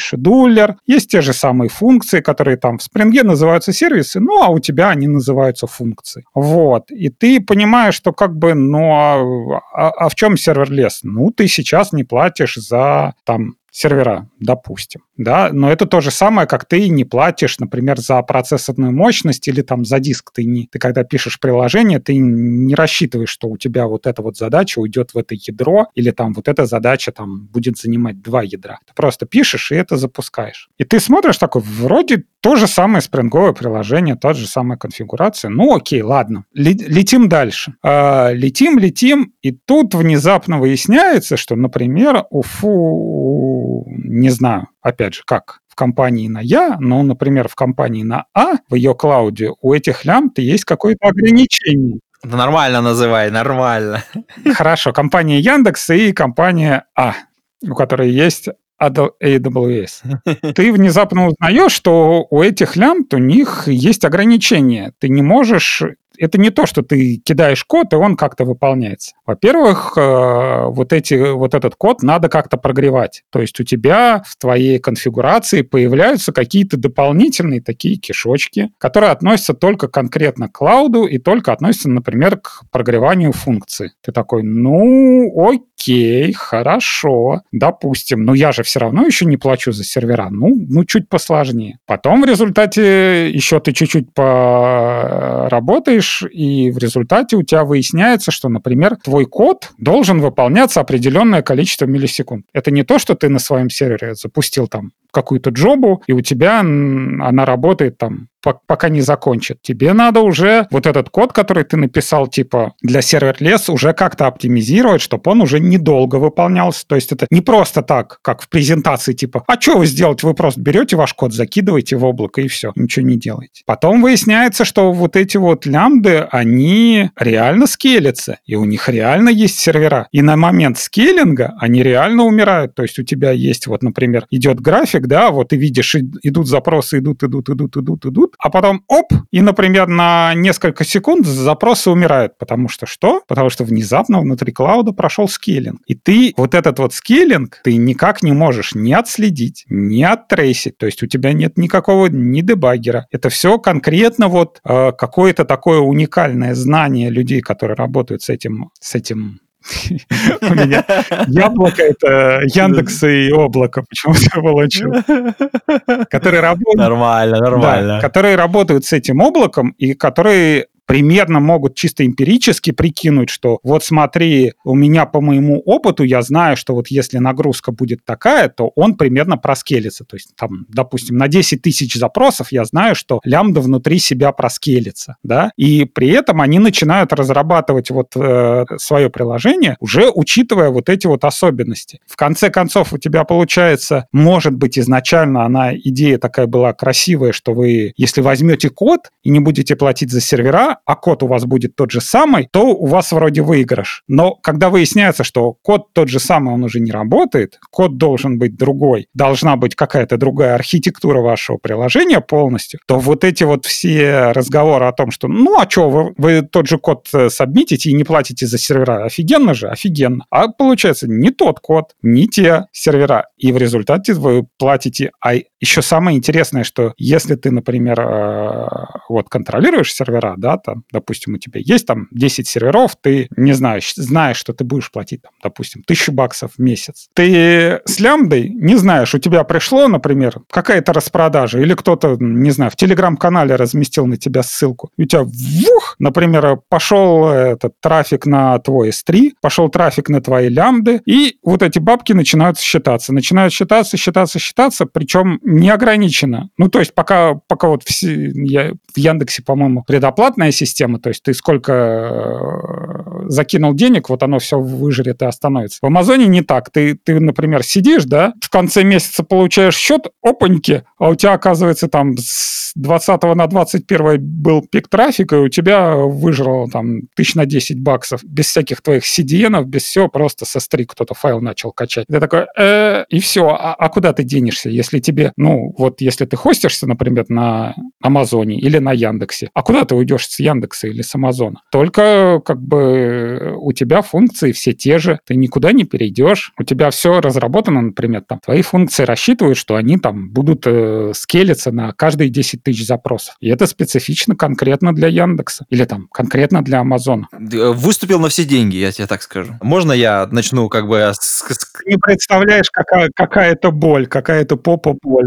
scheduler, есть те же самые функции, которые там в спринге называются сервисы, ну, а у тебя они называются функции. Вот. И ты понимаешь, что как бы, ну, а, а, а в чем serverless? Ну, ты сейчас не платишь за там сервера, допустим, да, но это то же самое, как ты не платишь, например, за процессорную мощность или там за диск. Ты, не, ты когда пишешь приложение, ты не рассчитываешь, что у тебя вот эта вот задача уйдет в это ядро или там вот эта задача там будет занимать два ядра. Ты просто пишешь и это запускаешь. И ты смотришь такой, вроде то же самое спринговое приложение, та же самая конфигурация. Ну окей, ладно, летим дальше. А, летим, летим, и тут внезапно выясняется, что, например, у, не знаю, опять же, как в компании на Я, но, например, в компании на А, в ее клауде, у этих лямбд есть какое-то ограничение. Нормально называй, нормально. Хорошо, компания Яндекс и компания А, у которой есть AWS. Ты внезапно узнаешь, что у этих лямбд у них есть ограничения. Ты не можешь это не то, что ты кидаешь код, и он как-то выполняется. Во-первых, э, вот, эти, вот этот код надо как-то прогревать. То есть у тебя в твоей конфигурации появляются какие-то дополнительные такие кишочки, которые относятся только конкретно к клауду и только относятся, например, к прогреванию функции. Ты такой, ну, окей, хорошо, допустим, но я же все равно еще не плачу за сервера. Ну, ну чуть посложнее. Потом в результате еще ты чуть-чуть поработаешь, делаешь, и в результате у тебя выясняется, что, например, твой код должен выполняться определенное количество миллисекунд. Это не то, что ты на своем сервере запустил там какую-то джобу, и у тебя она работает там пока не закончит. Тебе надо уже вот этот код, который ты написал, типа, для сервер-лес, уже как-то оптимизировать, чтобы он уже недолго выполнялся. То есть это не просто так, как в презентации, типа, а что вы сделаете? Вы просто берете ваш код, закидываете в облако и все, ничего не делаете. Потом выясняется, что вот эти вот лямбды, они реально скелятся, и у них реально есть сервера. И на момент скейлинга они реально умирают. То есть у тебя есть вот, например, идет график, да, вот ты видишь, идут запросы, идут, идут, идут, идут, идут, а потом оп, и, например, на несколько секунд запросы умирают. Потому что что? Потому что внезапно внутри клауда прошел скейлинг. И ты вот этот вот скейлинг ты никак не можешь ни отследить, ни оттрейсить. То есть у тебя нет никакого ни дебаггера. Это все конкретно вот э, какое-то такое уникальное знание людей, которые работают с этим, с этим [LAUGHS] у меня яблоко — это Яндекс и облако, почему-то [LAUGHS] получил. [LAUGHS] Которые работают... Нормально, нормально. Которые работают с этим облаком и которые примерно могут чисто эмпирически прикинуть, что вот смотри, у меня по моему опыту я знаю, что вот если нагрузка будет такая, то он примерно проскелится. То есть там, допустим, на 10 тысяч запросов я знаю, что лямбда внутри себя проскелится, да, и при этом они начинают разрабатывать вот э, свое приложение, уже учитывая вот эти вот особенности. В конце концов, у тебя получается, может быть, изначально она, идея такая была красивая, что вы, если возьмете код и не будете платить за сервера, а код у вас будет тот же самый, то у вас вроде выигрыш. Но когда выясняется, что код тот же самый, он уже не работает, код должен быть другой, должна быть какая-то другая архитектура вашего приложения полностью, то вот эти вот все разговоры о том, что ну а что, вы, вы тот же код э, сабмитите и не платите за сервера, офигенно же, офигенно. А получается не тот код, не те сервера. И в результате вы платите... А еще самое интересное, что если ты, например, э, вот контролируешь сервера, да, там, допустим, у тебя есть там 10 серверов, ты, не знаю, знаешь, что ты будешь платить, там, допустим, тысячу баксов в месяц. Ты с лямбдой не знаешь, у тебя пришло, например, какая-то распродажа, или кто-то, не знаю, в телеграм-канале разместил на тебя ссылку, и у тебя, вух, например, пошел этот трафик на твой S3, пошел трафик на твои лямбды, и вот эти бабки начинают считаться, начинают считаться, считаться, считаться, причем неограниченно. Ну, то есть пока, пока вот все, я, в Яндексе, по-моему, предоплатная система, то есть ты сколько э, закинул денег, вот оно все выжрет и остановится. В Амазоне не так. Ты, ты, например, сидишь, да, в конце месяца получаешь счет, опаньки, а у тебя, оказывается, там с 20 на 21 был пик трафика, и у тебя выжрало там тысяч на 10 баксов без всяких твоих CDN, без всего, просто со стрик кто-то файл начал качать. Ты такой, э, и все, а, а куда ты денешься, если тебе, ну, вот если ты хостишься, например, на Амазоне или на Яндексе, а куда ты уйдешь с Яндекса или с Амазона? Только как бы у тебя функции все те же, ты никуда не перейдешь, у тебя все разработано, например, там твои функции рассчитывают, что они там будут э, скелиться на каждые 10 тысяч запросов. И это специфично конкретно для Яндекса или там конкретно для Амазона. Э, выступил на все деньги, я тебе так скажу. Можно я начну как бы... Не представляешь, какая, какая это боль, какая это попа боль.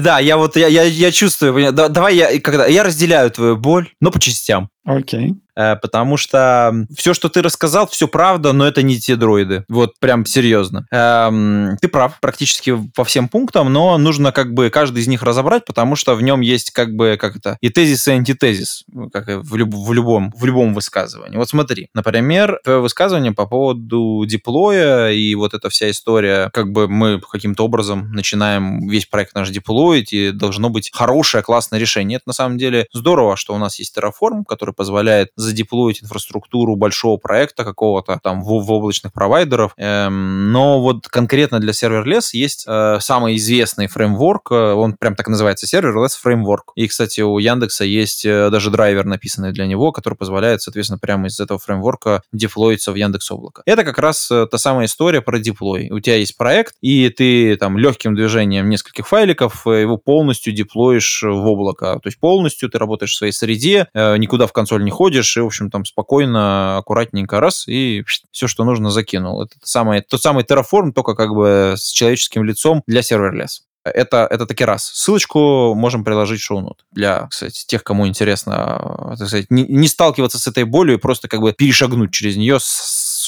Да, я вот, я, я, я чувствую, давай я, когда, я разделяю твою боль, но по частям новостям. Окей. Э, потому что все, что ты рассказал, все правда, но это не те дроиды. Вот прям серьезно. Эм, ты прав практически по всем пунктам, но нужно как бы каждый из них разобрать, потому что в нем есть как бы как это и тезис, и антитезис, как в, люб, в, любом, в любом высказывании. Вот смотри, например, твое высказывание по поводу диплоя и вот эта вся история, как бы мы каким-то образом начинаем весь проект наш деплоить, и должно быть хорошее, классное решение. Это на самом деле здорово, что у нас есть Terraform, который позволяет задеплоить инфраструктуру большого проекта какого-то там в, в облачных провайдеров. Эм, но вот конкретно для Serverless есть э, самый известный фреймворк, э, он прям так называется Serverless Framework. И, кстати, у Яндекса есть э, даже драйвер, написанный для него, который позволяет, соответственно, прямо из этого фреймворка деплоиться в Яндекс Облако. Это как раз э, та самая история про деплой. У тебя есть проект, и ты там легким движением нескольких файликов его полностью деплоишь в облако. То есть полностью ты работаешь в своей среде, никуда в консоль не ходишь, и, в общем, там спокойно, аккуратненько раз, и все, что нужно, закинул. Это самое, тот самый Terraform, только как бы с человеческим лицом для serverless. Это, это таки раз. Ссылочку можем приложить в show notes для, кстати, тех, кому интересно, так сказать, не, не сталкиваться с этой болью и просто как бы перешагнуть через нее с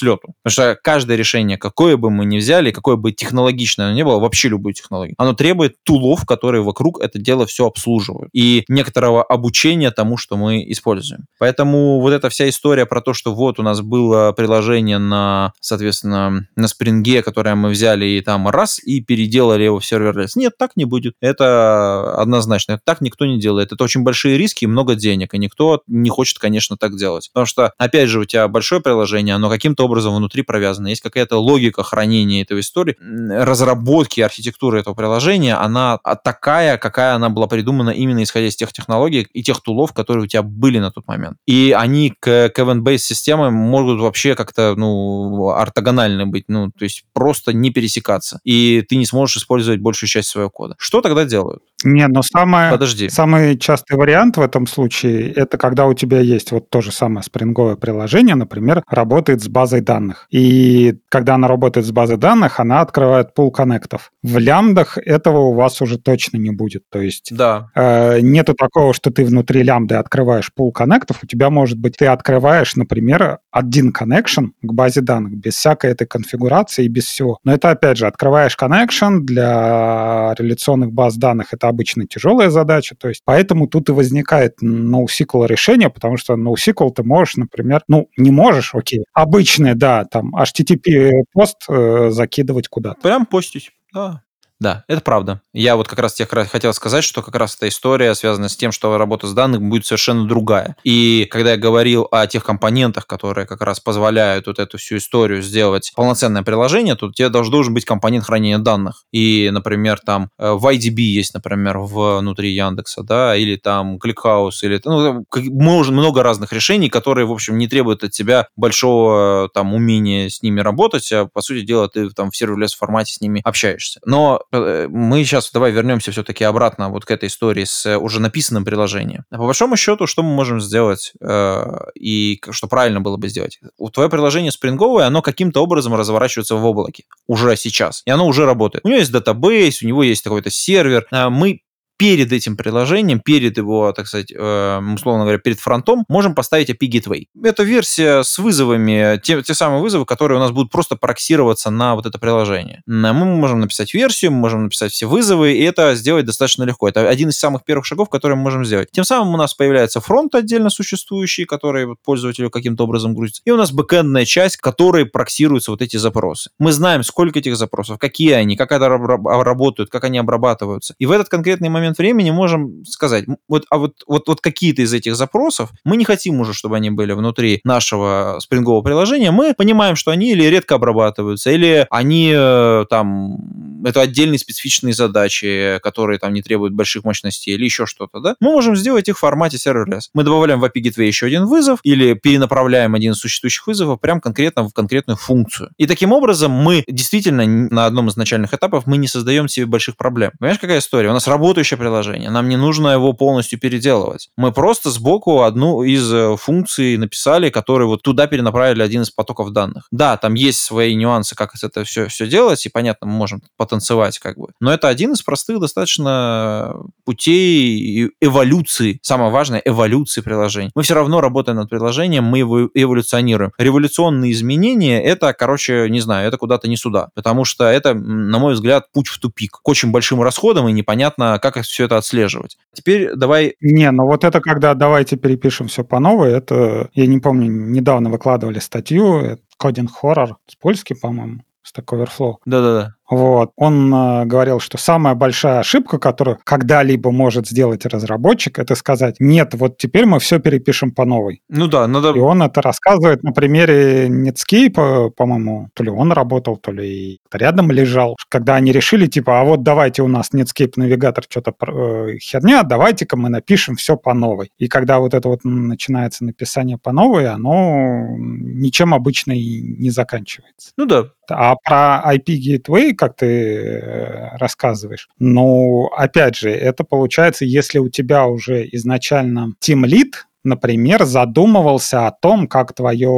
слету. Потому что каждое решение, какое бы мы ни взяли, какое бы технологичное оно ни было, вообще любую технологию, оно требует tool ов, которые вокруг это дело все обслуживают. И некоторого обучения тому, что мы используем. Поэтому вот эта вся история про то, что вот у нас было приложение на, соответственно, на спринге, которое мы взяли и там раз, и переделали его в serverless. Нет, так не будет. Это однозначно. Так никто не делает. Это очень большие риски и много денег. И никто не хочет, конечно, так делать. Потому что, опять же, у тебя большое приложение, оно каким-то образом внутри провязано. Есть какая-то логика хранения этой истории, разработки архитектуры этого приложения, она такая, какая она была придумана именно исходя из тех технологий и тех тулов, которые у тебя были на тот момент. И они к, к event-based системам могут вообще как-то, ну, ортогонально быть, ну, то есть просто не пересекаться. И ты не сможешь использовать большую часть своего кода. Что тогда делают? Не, но самое, Подожди. самый частый вариант в этом случае, это когда у тебя есть вот то же самое спринговое приложение, например, работает с базой данных. И когда она работает с базой данных, она открывает пул коннектов. В лямбдах этого у вас уже точно не будет. То есть да. э, нету такого, что ты внутри лямбды открываешь пул коннектов. У тебя может быть, ты открываешь, например, один connection к базе данных без всякой этой конфигурации и без всего. Но это, опять же, открываешь connection для реляционных баз данных. Это обычно тяжелая задача. То есть поэтому тут и возникает NoSQL решение, потому что NoSQL ты можешь, например, ну, не можешь, окей, обычное да, там HTTP пост э, закидывать куда-то. Прям постить, да. Да, это правда. Я вот как раз тебе хотел сказать, что как раз эта история связана с тем, что работа с данными будет совершенно другая. И когда я говорил о тех компонентах, которые как раз позволяют вот эту всю историю сделать полноценное приложение, то у тебя должен быть компонент хранения данных. И, например, там э, в YDB есть, например, внутри Яндекса, да, или там ClickHouse, или ну, много разных решений, которые, в общем, не требуют от тебя большого там умения с ними работать, а по сути дела ты там в serverless формате с ними общаешься. Но мы сейчас давай вернемся все-таки обратно вот к этой истории с э, уже написанным приложением. А по большому счету, что мы можем сделать э, и что правильно было бы сделать? Твое приложение спринговое, оно каким-то образом разворачивается в облаке уже сейчас, и оно уже работает. У него есть database, у него есть какой-то сервер. Мы перед этим приложением, перед его, так сказать, э, условно говоря, перед фронтом, можем поставить API Gateway. Это версия с вызовами, те, те самые вызовы, которые у нас будут просто проксироваться на вот это приложение. Мы можем написать версию, мы можем написать все вызовы, и это сделать достаточно легко. Это один из самых первых шагов, которые мы можем сделать. Тем самым у нас появляется фронт отдельно существующий, который пользователю каким-то образом грузится, и у нас бэкэндная часть, которой проксируются вот эти запросы. Мы знаем, сколько этих запросов, какие они, как это работают, как они обрабатываются. И в этот конкретный момент времени можем сказать, вот, а вот, вот, вот какие-то из этих запросов, мы не хотим уже, чтобы они были внутри нашего спрингового приложения, мы понимаем, что они или редко обрабатываются, или они э, там, это отдельные специфичные задачи, которые там не требуют больших мощностей, или еще что-то, да? Мы можем сделать их в формате serverless. Мы добавляем в API Gateway еще один вызов, или перенаправляем один из существующих вызовов прям конкретно в конкретную функцию. И таким образом мы действительно на одном из начальных этапов мы не создаем себе больших проблем. Понимаешь, какая история? У нас работающее приложение, нам не нужно его полностью переделывать. Мы просто сбоку одну из э, функций написали, которые вот туда перенаправили один из потоков данных. Да, там есть свои нюансы, как это все, все делать, и понятно, мы можем потанцевать как бы. Но это один из простых достаточно путей эволюции, самое важное, эволюции приложений. Мы все равно работаем над приложением, мы его эволюционируем. Революционные изменения, это, короче, не знаю, это куда-то не сюда, потому что это, на мой взгляд, путь в тупик. К очень большим расходам, и непонятно, как все это отслеживать. Теперь давай... Не, ну вот это когда давайте перепишем все по новой, это, я не помню, недавно выкладывали статью, Coding Horror, с польский, по-моему, Stack Overflow. Да-да-да. Вот. Он э, говорил, что самая большая ошибка, которую когда-либо может сделать разработчик, это сказать, нет, вот теперь мы все перепишем по новой. Ну да, надо... И он это рассказывает на примере Netscape, по-моему, то ли он работал, то ли рядом лежал, когда они решили, типа, а вот давайте у нас Netscape навигатор что-то э, херня, давайте-ка мы напишем все по новой. И когда вот это вот начинается написание по новой, оно ничем обычно и не заканчивается. Ну да. А про IP Gateway, как ты э, рассказываешь. Но, опять же, это получается, если у тебя уже изначально Team Lead, например, задумывался о том, как твое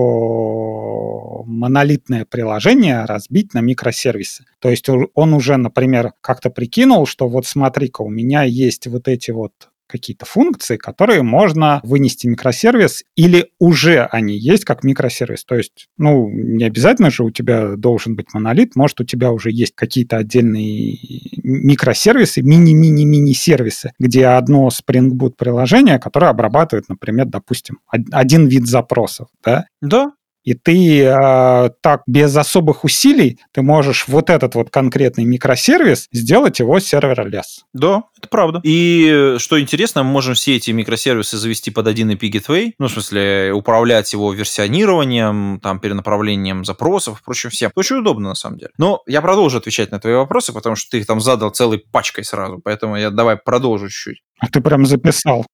монолитное приложение разбить на микросервисы. То есть он уже, например, как-то прикинул, что вот смотри-ка, у меня есть вот эти вот какие-то функции, которые можно вынести микросервис, или уже они есть как микросервис. То есть, ну, не обязательно же у тебя должен быть монолит, может, у тебя уже есть какие-то отдельные микросервисы, мини-мини-мини-сервисы, где одно Spring Boot приложение, которое обрабатывает, например, допустим, один вид запросов, да? Да, и ты э, так без особых усилий ты можешь вот этот вот конкретный микросервис сделать его сервер-лес. Да, это правда. И что интересно, мы можем все эти микросервисы завести под один IP Gateway, ну, в смысле, управлять его версионированием, там, перенаправлением запросов, впрочем, всем. Очень удобно, на самом деле. Но я продолжу отвечать на твои вопросы, потому что ты их там задал целой пачкой сразу, поэтому я давай продолжу чуть-чуть. А ты прям записал.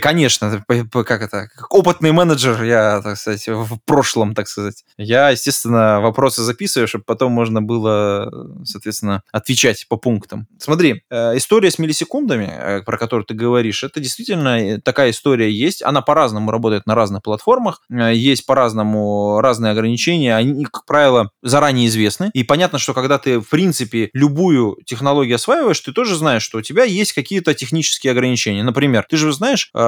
Конечно, как это, как опытный менеджер, я, так сказать, в прошлом, так сказать. Я, естественно, вопросы записываю, чтобы потом можно было, соответственно, отвечать по пунктам. Смотри, э, история с миллисекундами, э, про которую ты говоришь, это действительно э, такая история есть. Она по-разному работает на разных платформах, есть по-разному разные ограничения, они, как правило, заранее известны. И понятно, что когда ты, в принципе, любую технологию осваиваешь, ты тоже знаешь, что у тебя есть какие-то технические технические ограничения. Например, ты же знаешь э,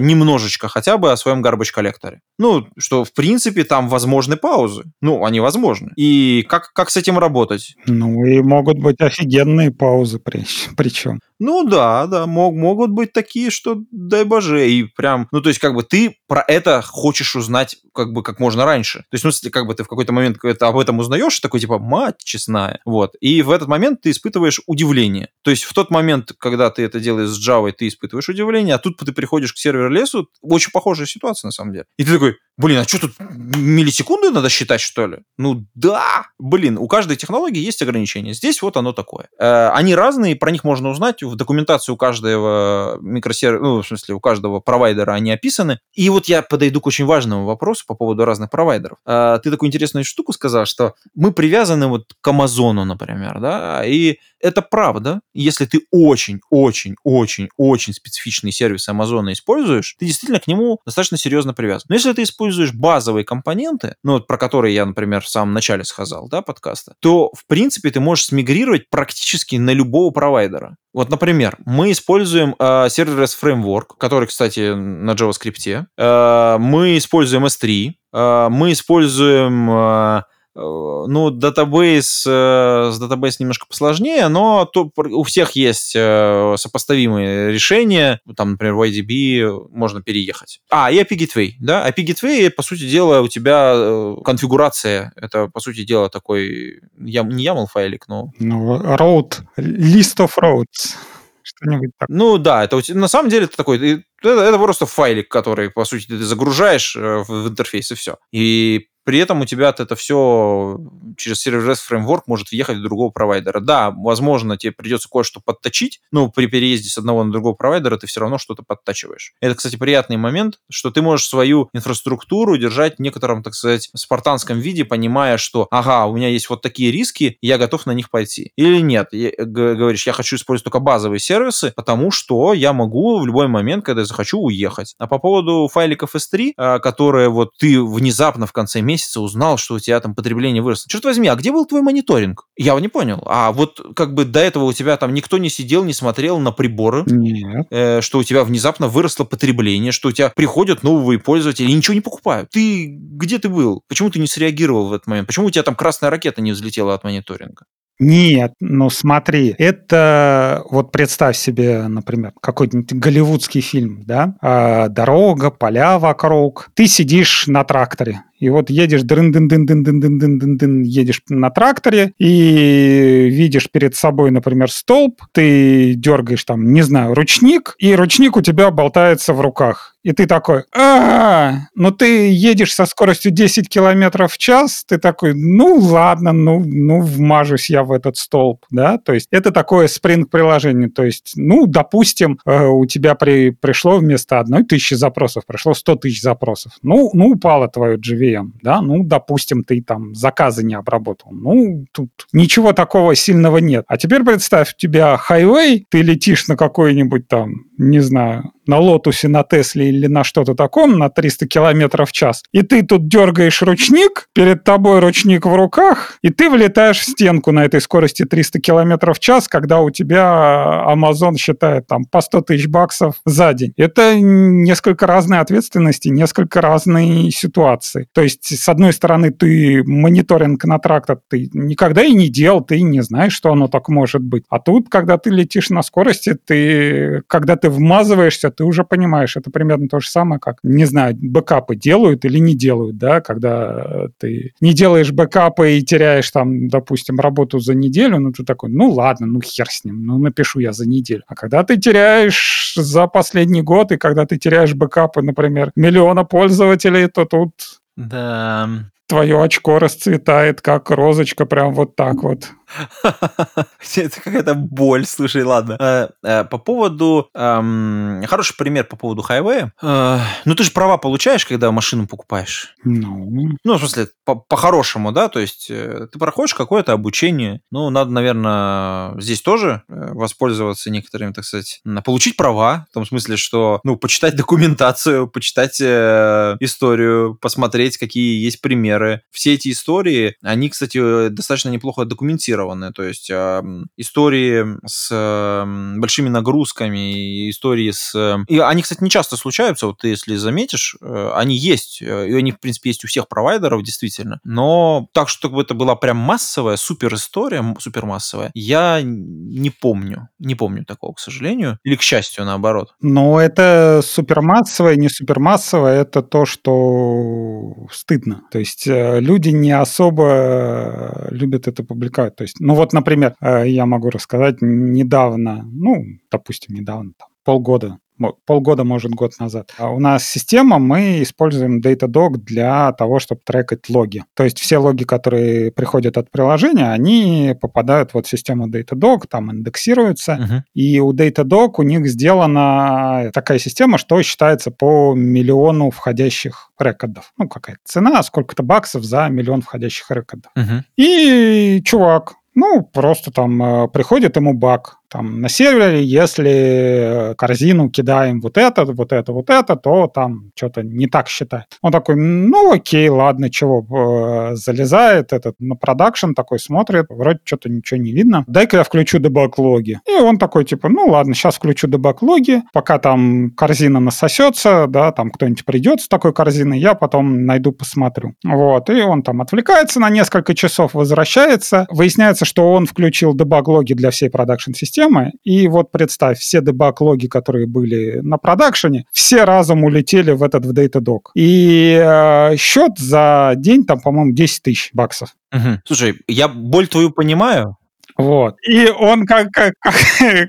немножечко хотя бы о своем garbage коллекторе. Ну, что, в принципе, там возможны паузы. Ну, они возможны. И как, как с этим работать? Ну, и могут быть офигенные паузы при, причем. Ну да, да, мог, могут быть такие, что дай боже, и прям, ну то есть как бы ты про это хочешь узнать как бы как можно раньше. То есть, ну, если как бы ты в какой-то момент это, об этом узнаешь, такой типа, мать честная, вот, и в этот момент ты испытываешь удивление. То есть в тот момент, когда ты это делаешь с Java, ты испытываешь удивление, а тут ты приходишь к серверу лесу, очень похожая ситуация на самом деле. И ты такой, блин, а что тут миллисекунды надо считать, что ли? Ну да, блин, у каждой технологии есть ограничения. Здесь вот оно такое. Э, они разные, про них можно узнать в документации у каждого микросервиса, ну, в смысле, у каждого провайдера они описаны. И вот я подойду к очень важному вопросу по поводу разных провайдеров. А, ты такую интересную штуку сказал, что мы привязаны вот к Амазону, например, да, и это правда. Если ты очень, очень, очень, очень специфичный сервис Амазона используешь, ты действительно к нему достаточно серьезно привязан. Но если ты используешь базовые компоненты, ну, вот про которые я, например, в самом начале сказал, да, подкаста, то, в принципе, ты можешь смигрировать практически на любого провайдера. Вот, например, мы используем э, Serverless Framework, который, кстати, на JavaScript. Э, мы используем S3. Э, мы используем... Э, ну, database, э, с database немножко посложнее, но то, у всех есть э, сопоставимые решения. Там, например, в YDB можно переехать. А, и API Gateway, да? API Gateway, по сути дела, у тебя конфигурация. Это, по сути дела, такой не YAML файлик, но... Ну, route, list of routes что-нибудь так. Ну да, это на самом деле это такой, это, это просто файлик, который, по сути, ты загружаешь в интерфейс и все. И при этом у тебя это все через Serverless Framework может въехать в другого провайдера. Да, возможно, тебе придется кое-что подточить, но при переезде с одного на другого провайдера ты все равно что-то подтачиваешь. Это, кстати, приятный момент, что ты можешь свою инфраструктуру держать в некотором, так сказать, спартанском виде, понимая, что, ага, у меня есть вот такие риски, я готов на них пойти. Или нет, я, говоришь, я хочу использовать только базовые сервисы, потому что я могу в любой момент, когда я захочу, уехать. А по поводу файликов S3, а, которые вот ты внезапно в конце месяца месяца узнал, что у тебя там потребление выросло. Черт возьми, а где был твой мониторинг? Я его не понял. А вот как бы до этого у тебя там никто не сидел, не смотрел на приборы, Нет. Э, что у тебя внезапно выросло потребление, что у тебя приходят новые пользователи и ничего не покупают. Ты где ты был? Почему ты не среагировал в этот момент? Почему у тебя там красная ракета не взлетела от мониторинга? Нет, ну смотри, это вот представь себе, например, какой-нибудь голливудский фильм, да, а, дорога, поля вокруг, ты сидишь на тракторе, и вот едешь дрын дын дын дын дын дын дын дын дын едешь на тракторе и видишь перед собой, например, столб, ты дергаешь там, не знаю, ручник, и ручник у тебя болтается в руках. И ты такой, а, ну ты едешь со скоростью 10 километров в час, ты такой, ну ладно, ну, ну вмажусь я в этот столб, да, то есть это такое спринг-приложение, то есть, ну, допустим, э, у тебя при, пришло вместо одной тысячи запросов, пришло 100 тысяч запросов, ну, ну упало твое GV JVM, да, ну, допустим, ты там заказы не обработал. Ну, тут ничего такого сильного нет. А теперь представь, у тебя хайвей, ты летишь на какой-нибудь там, не знаю, на Лотусе, на Тесле или на что-то таком на 300 километров в час, и ты тут дергаешь ручник, перед тобой ручник в руках, и ты влетаешь в стенку на этой скорости 300 километров в час, когда у тебя Amazon считает там по 100 тысяч баксов за день. Это несколько разные ответственности, несколько разные ситуации. То есть, с одной стороны, ты мониторинг на трактор ты никогда и не делал, ты не знаешь, что оно так может быть. А тут, когда ты летишь на скорости, ты, когда ты вмазываешься, ты уже понимаешь, это примерно то же самое, как, не знаю, бэкапы делают или не делают, да, когда ты не делаешь бэкапы и теряешь там, допустим, работу за неделю, ну ты такой, ну ладно, ну хер с ним, ну напишу я за неделю. А когда ты теряешь за последний год, и когда ты теряешь бэкапы, например, миллиона пользователей, то тут да. Твое очко расцветает, как розочка, прям вот так вот. [LAUGHS] Это какая-то боль, слушай, ладно. Э, э, по поводу... Хороший пример по поводу хайвея. Э, ну, ты же права получаешь, когда машину покупаешь. Ну... Ну, в смысле, по-хорошему, да? То есть ты проходишь какое-то обучение. Ну, надо, наверное, здесь тоже воспользоваться некоторыми, так сказать, получить права. В том смысле, что, ну, почитать документацию, почитать историю, посмотреть, какие есть примеры. Все эти истории, они, кстати, достаточно неплохо документированы сбалансированные, то есть э, истории с э, большими нагрузками, истории с... И они, кстати, не часто случаются, вот ты, если заметишь, э, они есть, э, и они, в принципе, есть у всех провайдеров, действительно, но так, чтобы это была прям массовая, супер история, супер массовая, я не помню, не помню такого, к сожалению, или к счастью, наоборот. Но это супермассовое, не супермассовое, это то, что стыдно. То есть э, люди не особо любят это публиковать. То есть, ну вот, например, э, я могу рассказать недавно, ну, допустим, недавно, там, полгода полгода, может, год назад. А у нас система, мы используем Datadog для того, чтобы трекать логи. То есть все логи, которые приходят от приложения, они попадают вот в систему Datadog, там индексируются, uh-huh. и у Datadog у них сделана такая система, что считается по миллиону входящих рекордов. Ну, какая цена, сколько-то баксов за миллион входящих рекордов. Uh-huh. И чувак ну, просто там э, приходит ему баг, там на сервере, если корзину кидаем вот это, вот это, вот это, то там что-то не так считает. Он такой, ну окей, ладно, чего, э, залезает этот на продакшн, такой смотрит, вроде что-то ничего не видно. Дай-ка я включу дебаг-логи. И он такой, типа, ну ладно, сейчас включу дебаг-логи, пока там корзина насосется, да, там кто-нибудь придет с такой корзиной, я потом найду, посмотрю. Вот, и он там отвлекается на несколько часов, возвращается, выясняется, что он включил дебаг-логи для всей продакшн-системы, и вот представь, все дебаг-логи, которые были на продакшене, все разом улетели в этот в Datadog. И э, счет за день там, по-моему, 10 тысяч баксов. Угу. Слушай, я боль твою понимаю, вот. И он как, [LAUGHS] как,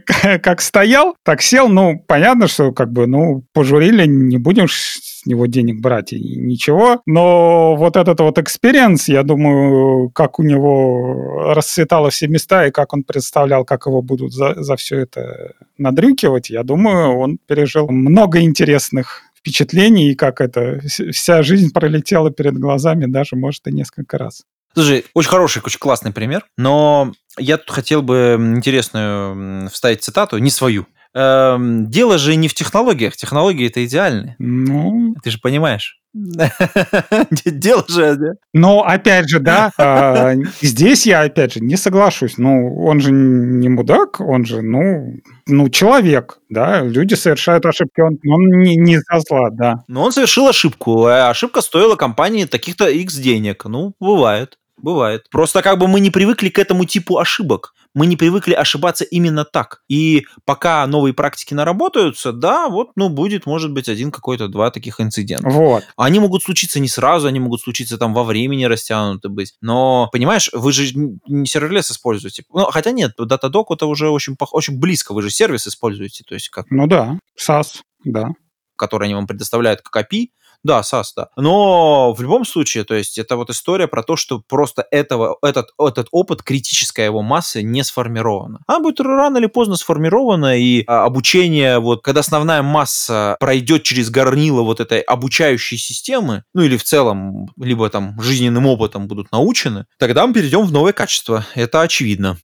как, как стоял, так сел, ну, понятно, что как бы, ну, пожурили, не будем с него денег брать и ничего. Но вот этот вот experience, я думаю, как у него расцветало все места и как он представлял, как его будут за, за все это надрюкивать, я думаю, он пережил много интересных впечатлений, и как это вся жизнь пролетела перед глазами даже, может, и несколько раз. Слушай, очень хороший, очень классный пример, но я тут хотел бы интересную вставить цитату, не свою. Эм, дело же не в технологиях. Технологии это идеальны. Ну... Ты же понимаешь. [LAUGHS] Дело же... Но, опять же, да, а, здесь я, опять же, не соглашусь. Ну, он же не мудак, он же, ну, ну, человек, да, люди совершают ошибки, он, он не, не за зла, да. Но он совершил ошибку, а ошибка стоила компании таких-то X денег. Ну, бывает. Бывает. Просто как бы мы не привыкли к этому типу ошибок. Мы не привыкли ошибаться именно так. И пока новые практики наработаются, да, вот, ну, будет, может быть, один какой-то, два таких инцидента. Вот. Они могут случиться не сразу, они могут случиться там во времени растянуты быть. Но, понимаешь, вы же не serverless используете. Ну, хотя нет, Datadog это уже очень, очень близко, вы же сервис используете, то есть как... Ну да, SaaS, да который они вам предоставляют как API, да, SAS, да. Но в любом случае, то есть это вот история про то, что просто этого, этот, этот опыт, критическая его масса не сформирована. Она будет рано или поздно сформирована, и а, обучение, вот когда основная масса пройдет через горнило вот этой обучающей системы, ну или в целом, либо там жизненным опытом будут научены, тогда мы перейдем в новое качество. Это очевидно.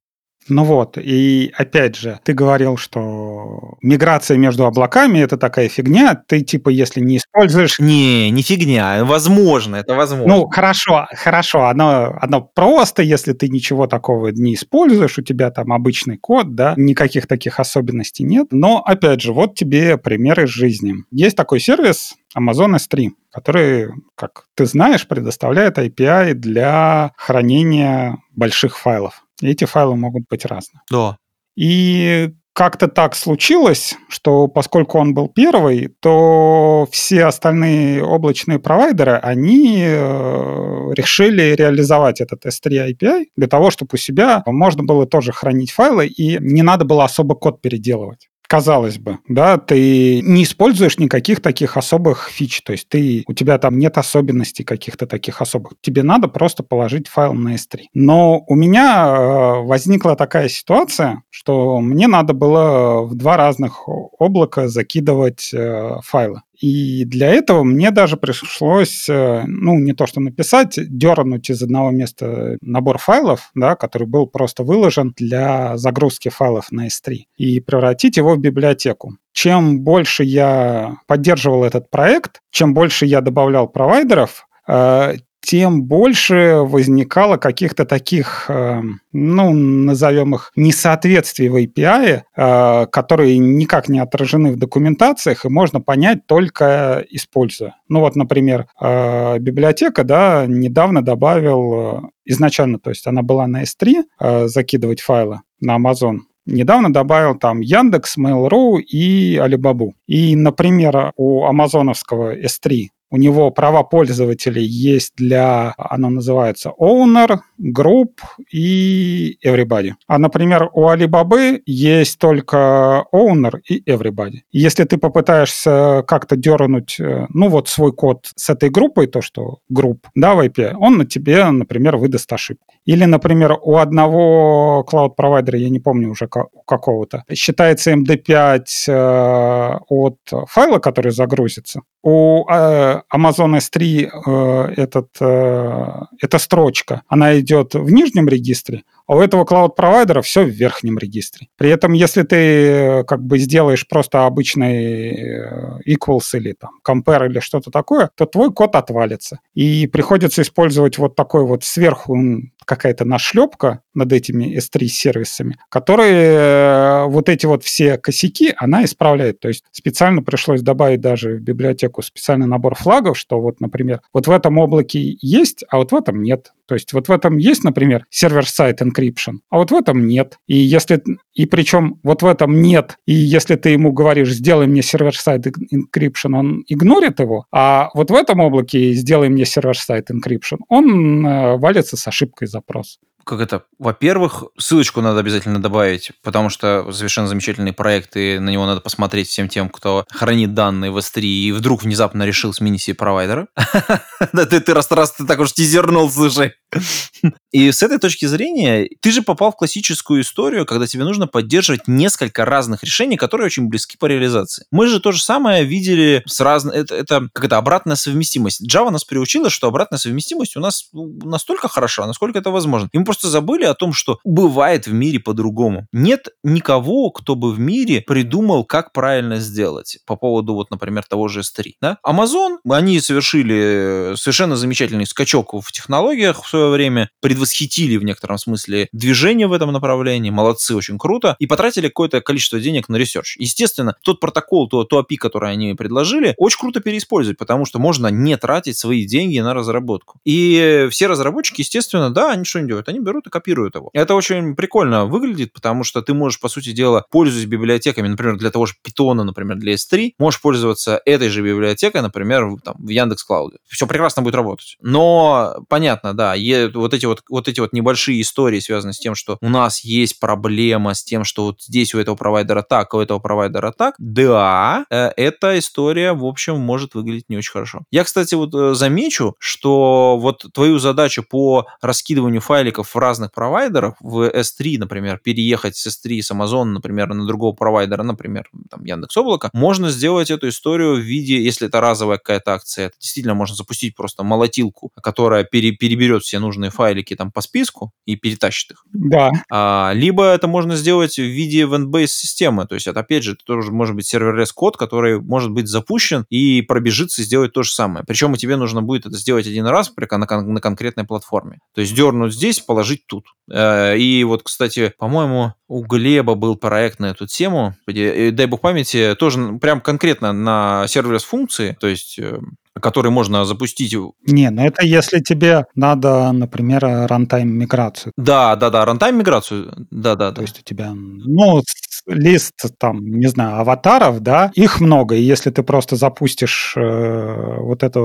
Ну вот, и опять же, ты говорил, что миграция между облаками это такая фигня. Ты типа, если не используешь... Не, не фигня, возможно, это возможно. Ну, хорошо, хорошо, оно, оно просто, если ты ничего такого не используешь, у тебя там обычный код, да, никаких таких особенностей нет. Но, опять же, вот тебе примеры из жизни. Есть такой сервис, Amazon S3, который, как ты знаешь, предоставляет API для хранения больших файлов. И эти файлы могут быть разные. Да. И как-то так случилось, что поскольку он был первый, то все остальные облачные провайдеры, они э, решили реализовать этот S3 API для того, чтобы у себя можно было тоже хранить файлы, и не надо было особо код переделывать казалось бы, да, ты не используешь никаких таких особых фич, то есть ты, у тебя там нет особенностей каких-то таких особых. Тебе надо просто положить файл на S3. Но у меня э, возникла такая ситуация, что мне надо было в два разных облака закидывать э, файлы. И для этого мне даже пришлось, э, ну, не то что написать, дернуть из одного места набор файлов, да, который был просто выложен для загрузки файлов на S3, и превратить его в библиотеку. Чем больше я поддерживал этот проект, чем больше я добавлял провайдеров, э, тем больше возникало каких-то таких, э, ну, назовем их, несоответствий в API, э, которые никак не отражены в документациях, и можно понять только используя. Ну вот, например, э, библиотека, да, недавно добавил изначально, то есть она была на S3, закидывать файлы на Amazon, недавно добавил там Яндекс, Mail.ru и Alibaba. И, например, у амазоновского S3 у него права пользователей есть для, оно называется Owner, Group и Everybody. А, например, у Alibaba есть только Owner и Everybody. Если ты попытаешься как-то дернуть, э, ну вот свой код с этой группой, то, что групп, да, в IP, он на тебе, например, выдаст ошибку. Или, например, у одного клауд-провайдера, я не помню уже какого-то, считается MD5 э, от файла, который загрузится. У э, Amazon S3 э, этот, эта строчка, она идет в нижнем регистре, а у этого клауд-провайдера все в верхнем регистре. При этом, если ты как бы сделаешь просто обычный equals или там compare или что-то такое, то твой код отвалится. И приходится использовать вот такой вот сверху какая-то нашлепка над этими S3-сервисами, которые э, вот эти вот все косяки, она исправляет. То есть специально пришлось добавить даже в библиотеку специальный набор флагов, что вот, например, вот в этом облаке есть, а вот в этом нет. То есть вот в этом есть, например, сервер-сайт encryption, а вот в этом нет. И если и причем вот в этом нет, и если ты ему говоришь, сделай мне сервер-сайт encryption, он игнорит его, а вот в этом облаке сделай мне сервер-сайт encryption, он э, валится с ошибкой запрос как это, во-первых, ссылочку надо обязательно добавить, потому что совершенно замечательный проект, и на него надо посмотреть всем тем, кто хранит данные в S3 и вдруг внезапно решил сменить себе провайдера. [LAUGHS] Да ты, ты раз, раз ты так уж тизернул, слушай. И с этой точки зрения, ты же попал в классическую историю, когда тебе нужно поддерживать несколько разных решений, которые очень близки по реализации. Мы же то же самое видели с разных... Это, это как это обратная совместимость. Java нас приучила, что обратная совместимость у нас ну, настолько хороша, насколько это возможно. И мы просто забыли о том, что бывает в мире по-другому. Нет никого, кто бы в мире придумал, как правильно сделать по поводу, вот, например, того же S3. Да? Amazon, они совершили совершенно замечательный скачок в технологиях в свое время, предвосхитили в некотором смысле движение в этом направлении, молодцы, очень круто, и потратили какое-то количество денег на research. Естественно, тот протокол, то, то API, который они предложили, очень круто переиспользовать, потому что можно не тратить свои деньги на разработку. И все разработчики, естественно, да, они что не делают? Они берут и копируют его. Это очень прикольно выглядит, потому что ты можешь, по сути дела, пользуясь библиотеками, например, для того же Python, например, для S3, можешь пользоваться этой же библиотекой, например, там, в Яндекс Клауде. Все прекрасно будет работать. Но понятно, да, вот эти вот, вот эти вот небольшие истории связаны с тем, что у нас есть проблема с тем, что вот здесь у этого провайдера так, у этого провайдера так, да, э, эта история, в общем, может выглядеть не очень хорошо. Я, кстати, вот э, замечу, что вот твою задачу по раскидыванию файликов в разных провайдерах, в S3, например, переехать с S3 с Amazon, например, на другого провайдера, например, там, Яндекс Облако, можно сделать эту историю в виде, если это разовая какая-то акция, это действительно можно запустить просто молотилку, которая пере, переберет все нужные файлики там по списку и перетащит их. Да. А, либо это можно сделать в виде event-based системы, то есть это опять же это тоже может быть serverless код, который может быть запущен и пробежится и сделать то же самое. Причем тебе нужно будет это сделать один раз на, на конкретной платформе. То есть дернуть здесь, положить тут. Э, и вот, кстати, по-моему, у Глеба был проект на эту тему, где, дай бог памяти, тоже прям конкретно на serverless функции, то есть э, который можно запустить. Не, ну это если тебе надо, например, runtime миграцию. Да, да, да, runtime миграцию, да, да, да. То есть у тебя, ну, list там, не знаю, аватаров, да, их много, и если ты просто запустишь э, вот это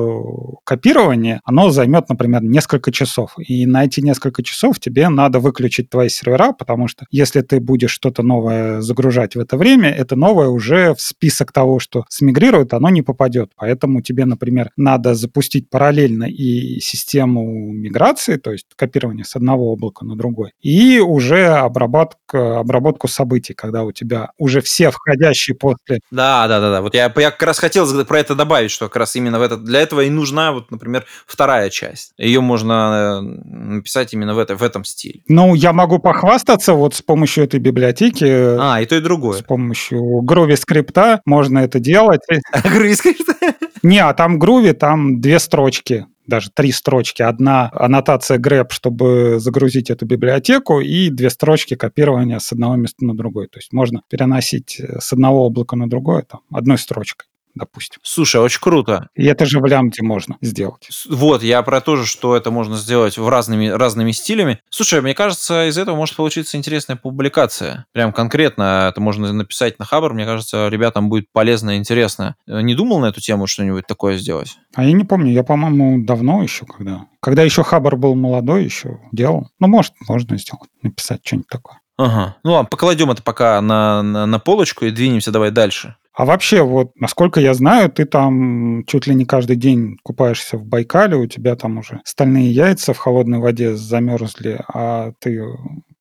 копирование, оно займет, например, несколько часов, и на эти несколько часов тебе надо выключить твои сервера, потому что если ты будешь что-то новое загружать в это время, это новое уже в список того, что смигрирует, оно не попадет, поэтому тебе, например, надо запустить параллельно и систему миграции, то есть копирование с одного облака на другой, и уже обработка, обработку событий, когда у тебя уже все входящие после. Да, да, да, да. Вот я, я как раз хотел про это добавить, что как раз именно в этот, для этого и нужна, вот, например, вторая часть. Ее можно э, написать именно в, это, в этом стиле. Ну, я могу похвастаться вот с помощью этой библиотеки. А, и то, и другое. С помощью Groovy скрипта можно это делать. [LAUGHS] Groovy скрипта? Не, а там Groovy, там две строчки даже три строчки. Одна аннотация grep, чтобы загрузить эту библиотеку, и две строчки копирования с одного места на другой. То есть можно переносить э, с одного облака на другое там, одной строчкой допустим. Слушай, очень круто. И это же в лямбде можно сделать. Вот, я про то же, что это можно сделать в разными, разными стилями. Слушай, мне кажется, из этого может получиться интересная публикация. Прям конкретно это можно написать на Хабр. Мне кажется, ребятам будет полезно и интересно. Не думал на эту тему что-нибудь такое сделать? А я не помню. Я, по-моему, давно еще, когда... Когда еще Хабр был молодой, еще делал. Ну, может, можно сделать. Написать что-нибудь такое. Ага. Ну, ладно, покладем это пока на, на, на полочку и двинемся давай дальше. А вообще, вот, насколько я знаю, ты там чуть ли не каждый день купаешься в Байкале, у тебя там уже стальные яйца в холодной воде замерзли, а ты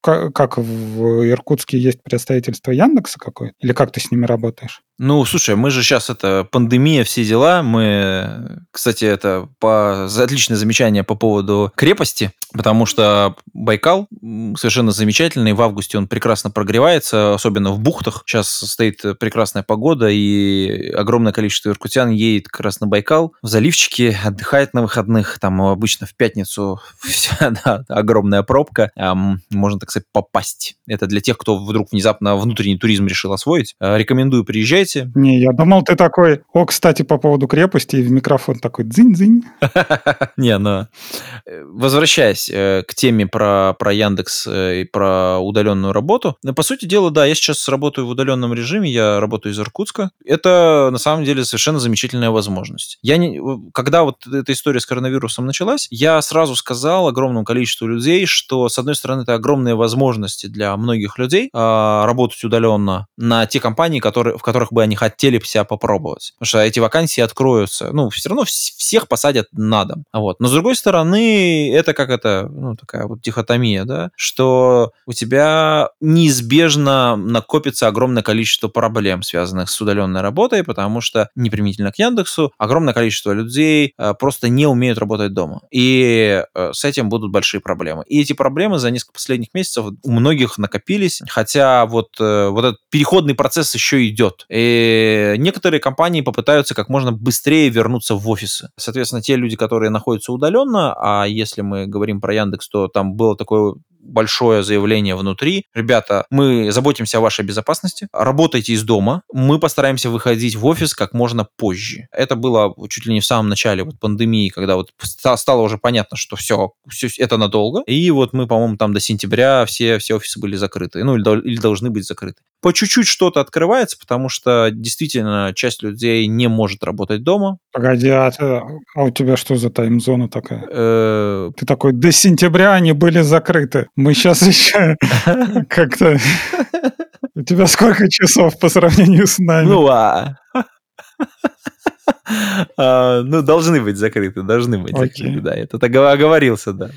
как в Иркутске есть представительство Яндекса какое? Или как ты с ними работаешь? Ну, слушай, мы же сейчас это пандемия, все дела. Мы, кстати, это по, отличное замечание по поводу крепости, потому что Байкал совершенно замечательный. В августе он прекрасно прогревается, особенно в бухтах. Сейчас стоит прекрасная погода, и огромное количество иркутян едет как раз на Байкал в заливчике, отдыхает на выходных. Там обычно в пятницу [LAUGHS] вся да, огромная пробка. Можно, так сказать, попасть. Это для тех, кто вдруг внезапно внутренний туризм решил освоить. Э, рекомендую, приезжайте. Не, я думал, ты такой, о, кстати, по поводу крепости, и в микрофон такой дзынь-дзынь. [LAUGHS] Не, ну, э, возвращаясь э, к теме про, про Яндекс и про удаленную работу, по сути дела, да, я сейчас работаю в удаленном режиме, я работаю из Иркутска. Это, на самом деле, совершенно замечательная возможность. Я не, когда вот эта история с коронавирусом началась, я сразу сказал огромному количеству людей, что, с одной стороны, это огромные возможности для многих людей а, работать удаленно на те компании, которые, в которых бы они хотели себя попробовать. Потому что эти вакансии откроются. Ну, все равно всех посадят на дом. Вот. Но, с другой стороны, это как это, ну, такая вот дихотомия, да, что у тебя неизбежно накопится огромное количество проблем, связанных с удаленной работой, потому что, непримительно к Яндексу, огромное количество людей э, просто не умеют работать дома. И э, с этим будут большие проблемы. И эти проблемы за несколько последних месяцев у многих накопились, хотя вот, э, вот этот переходный процесс еще идет. И некоторые компании попытаются как можно быстрее вернуться в офисы. Соответственно, те люди, которые находятся удаленно, а если мы говорим про Яндекс, то там было такое большое заявление внутри. Ребята, мы заботимся о вашей безопасности, работайте из дома, мы постараемся выходить в офис как можно позже. Это было чуть ли не в самом начале вот пандемии, когда вот стало уже понятно, что все, все это надолго. И вот мы, по-моему, там до сентября все, все офисы были закрыты, ну или, или должны быть закрыты. По чуть-чуть что-то открывается, потому что действительно часть людей не может работать дома. Погоди, а, ты, а у тебя что за таймзона такая? Э, ты такой, до сентября они были закрыты. Мы сейчас еще [LAUGHS] как-то... У тебя сколько часов по сравнению с нами? Ну, а... а ну, должны быть закрыты, должны быть okay. закрыты, да. Это так оговорился, да.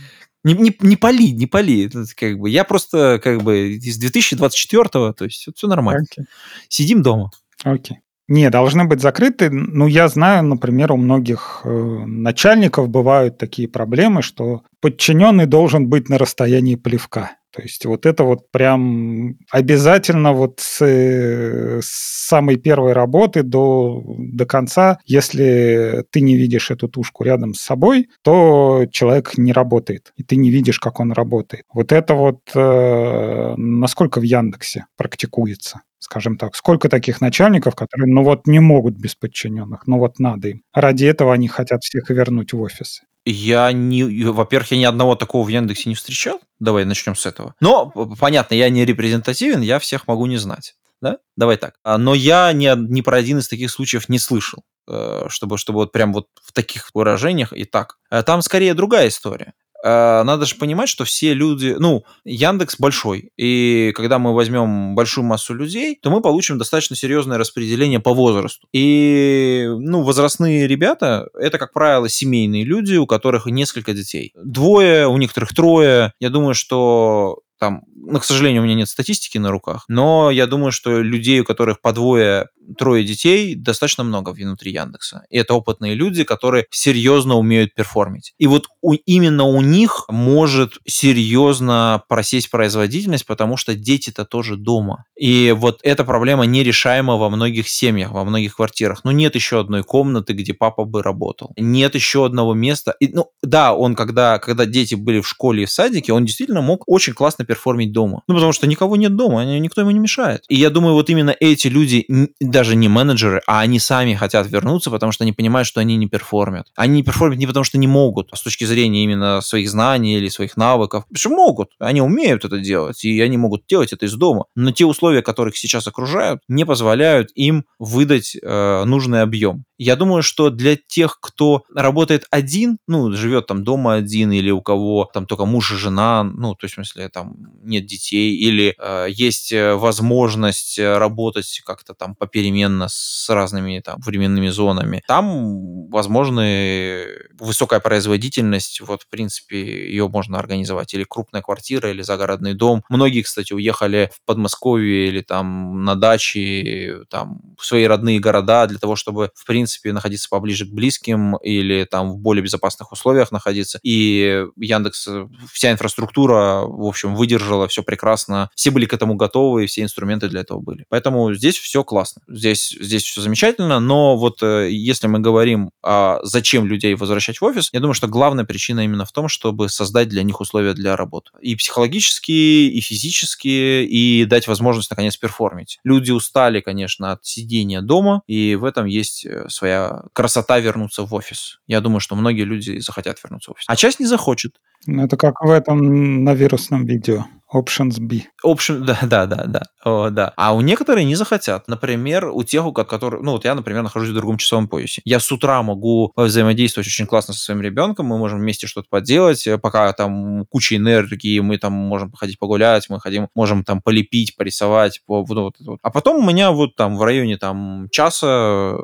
Не, не, не пали, не пали. Как бы, я просто как бы из 2024-го, то есть все нормально. Okay. Сидим дома. Окей. Okay. Не, должны быть закрыты. Ну, я знаю, например, у многих э, начальников бывают такие проблемы, что подчиненный должен быть на расстоянии плевка. То есть вот это вот прям обязательно вот с, с самой первой работы до, до конца, если ты не видишь эту тушку рядом с собой, то человек не работает, и ты не видишь, как он работает. Вот это вот э, насколько в Яндексе практикуется? скажем так. Сколько таких начальников, которые, ну вот, не могут без подчиненных, ну вот надо им. Ради этого они хотят всех вернуть в офисы. Я не, во-первых, я ни одного такого в Яндексе не встречал. Давай начнем с этого. Но, понятно, я не репрезентативен, я всех могу не знать. Да? Давай так. А, но я ни, ни про один из таких случаев не слышал э, чтобы, чтобы вот прям вот в таких выражениях и так. Э, там скорее другая история. Э, надо же понимать, что все люди, ну, Яндекс большой, и когда мы возьмем большую массу людей, то мы получим достаточно серьезное распределение по возрасту. И, ну, возрастные ребята, это, как правило, семейные люди, у которых несколько детей. Двое, у некоторых трое. Я думаю, что там, ну, к сожалению, у меня нет статистики на руках, но я думаю, что людей, у которых по двое трое детей, достаточно много внутри Яндекса. И это опытные люди, которые серьезно умеют перформить. И вот у, именно у них может серьезно просесть производительность, потому что дети-то тоже дома. И вот эта проблема нерешаема во многих семьях, во многих квартирах. Ну, нет еще одной комнаты, где папа бы работал. Нет еще одного места. И, ну, да, он, когда, когда дети были в школе и в садике, он действительно мог очень классно перформить дома. Ну, потому что никого нет дома, никто ему не мешает. И я думаю, вот именно эти люди даже не менеджеры, а они сами хотят вернуться, потому что они понимают, что они не перформят. Они не перформят не потому, что не могут, а с точки зрения именно своих знаний или своих навыков. Что могут, они умеют это делать, и они могут делать это из дома. Но те условия, которые их сейчас окружают, не позволяют им выдать э, нужный объем. Я думаю, что для тех, кто работает один, ну, живет там дома один, или у кого там только муж и жена, ну, то есть, в смысле, там нет нет детей, или э, есть э, возможность э, работать как-то там попеременно с разными там временными зонами, там возможны высокая производительность, вот, в принципе, ее можно организовать, или крупная квартира, или загородный дом. Многие, кстати, уехали в Подмосковье или там на даче, там, в свои родные города для того, чтобы, в принципе, находиться поближе к близким или там в более безопасных условиях находиться. И Яндекс, вся инфраструктура, в общем, выдержала все прекрасно. Все были к этому готовы, и все инструменты для этого были. Поэтому здесь все классно. Здесь, здесь все замечательно, но вот э, если мы говорим, а зачем людей возвращать в офис, я думаю, что главная причина именно в том, чтобы создать для них условия для работы. И психологические, и физические, и дать возможность, наконец, перформить. Люди устали, конечно, от сидения дома, и в этом есть э, своя красота вернуться в офис. Я думаю, что многие люди захотят вернуться в офис. А часть не захочет. Ну, это как в этом на вирусном видео. Options B. Option, [LAUGHS] да, да, да, да. О, да. А у некоторых не захотят. Например, у тех, у которых, ну вот я, например, нахожусь в другом часовом поясе. Я с утра могу взаимодействовать очень классно со своим ребенком, мы можем вместе что-то поделать, э, пока там куча энергии, мы там можем походить погулять, мы ходим, можем там полепить, порисовать, по, вот, вот. А потом у меня вот там в районе там часа,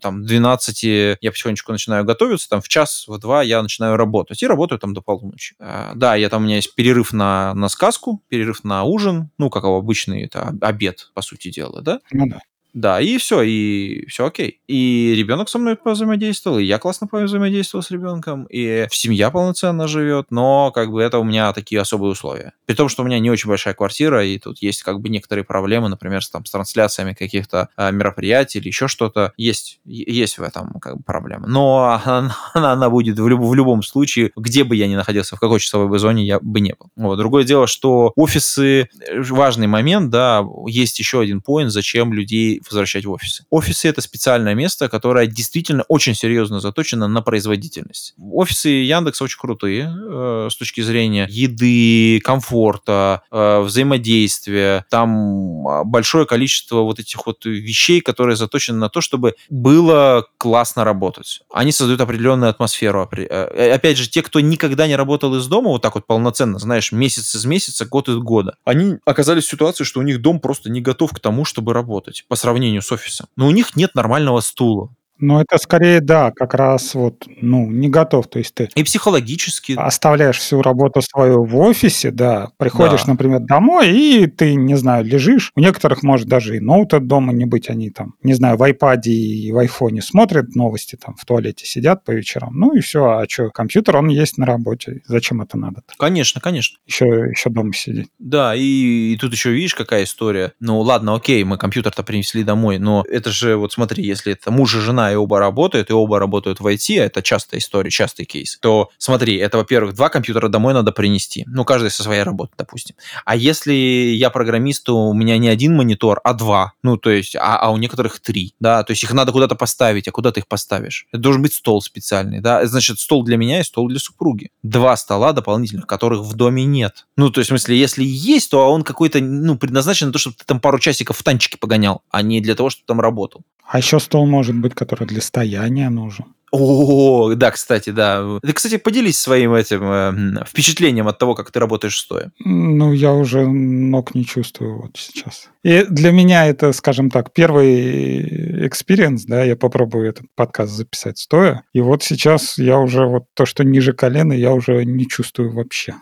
там 12 я потихонечку начинаю готовиться, там в час, в два я начинаю работать и работаю там до полуночи. Э, да, я там, у меня есть перерыв на, на сказку, перерыв на ужин, ну, как обычный, это обед, по сути дела, да? Ну да. Да, и все, и все окей. И ребенок со мной взаимодействовал, и я классно взаимодействовал с ребенком, и семья полноценно живет, но как бы это у меня такие особые условия. При том, что у меня не очень большая квартира, и тут есть как бы некоторые проблемы, например, с, там, с трансляциями каких-то а, мероприятий или еще что-то. Есть, есть в этом как бы проблема. Но [LAUGHS] она, она будет в, люб, в любом случае, где бы я ни находился, в какой часовой бы зоне я бы не был. Вот. Другое дело, что офисы, важный момент, да, есть еще один поинт, зачем людей возвращать в офисы. Офисы — это специальное место, которое действительно очень серьезно заточено на производительность. Офисы Яндекса очень крутые э, с точки зрения еды, комфорта, э, взаимодействия. Там а, большое количество вот этих вот вещей, которые заточены на то, чтобы было классно работать. Они создают определенную атмосферу. Э, опять же, те, кто никогда не работал из дома вот так вот полноценно, знаешь, месяц из месяца, год из года, они оказались в ситуации, что у них дом просто не готов к тому, чтобы работать по сравнению сравнению с офисом. Но у них нет нормального стула. Ну, это скорее, да, как раз вот, ну, не готов. То есть ты И психологически. оставляешь всю работу свою в офисе, да, приходишь, Да. например, домой, и ты, не знаю, лежишь. У некоторых, может, даже и ноута дома не быть, они там, не знаю, в айпаде и в айфоне смотрят новости, там, в туалете сидят по вечерам. Ну и все, а что, компьютер, он есть на работе. Зачем это надо? Конечно, конечно. Еще, еще дома сидеть. Да, и, и тут еще видишь, какая история. Ну, ладно, окей, мы компьютер-то принесли домой, но это же, вот смотри, если это муж и жена, и оба работают, и оба работают в IT, а это частая история, частый кейс, то смотри, это, во-первых, два компьютера домой надо принести. Ну, каждый со своей работы, допустим. А если я программист, то у меня не один монитор, а два. Ну, то есть, а, а у некоторых три, да, то есть их надо куда-то поставить, а куда ты их поставишь? Это должен быть стол специальный, да, значит, стол для меня и стол для супруги. Два стола дополнительных, которых в доме нет. Ну, то есть, в смысле, если есть, то он какой-то, ну, предназначен на то, чтобы ты там пару часиков в танчике погонял, а не для того, чтобы там работал. А еще стол может быть, который для стояния нужен. О, да, кстати, да. Ты, кстати, поделись своим этим э, впечатлением от того, как ты работаешь стоя. Ну, я уже ног не чувствую вот сейчас. И для меня это, скажем так, первый experience, да, я попробую этот подкаст записать стоя. И вот сейчас я уже вот то, что ниже колена, я уже не чувствую вообще.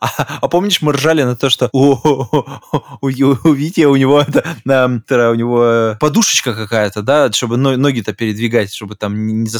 А, а помнишь, мы ржали на то, что у, у, у Вити у него это, у него подушечка какая-то, да, чтобы ноги-то передвигать, чтобы там не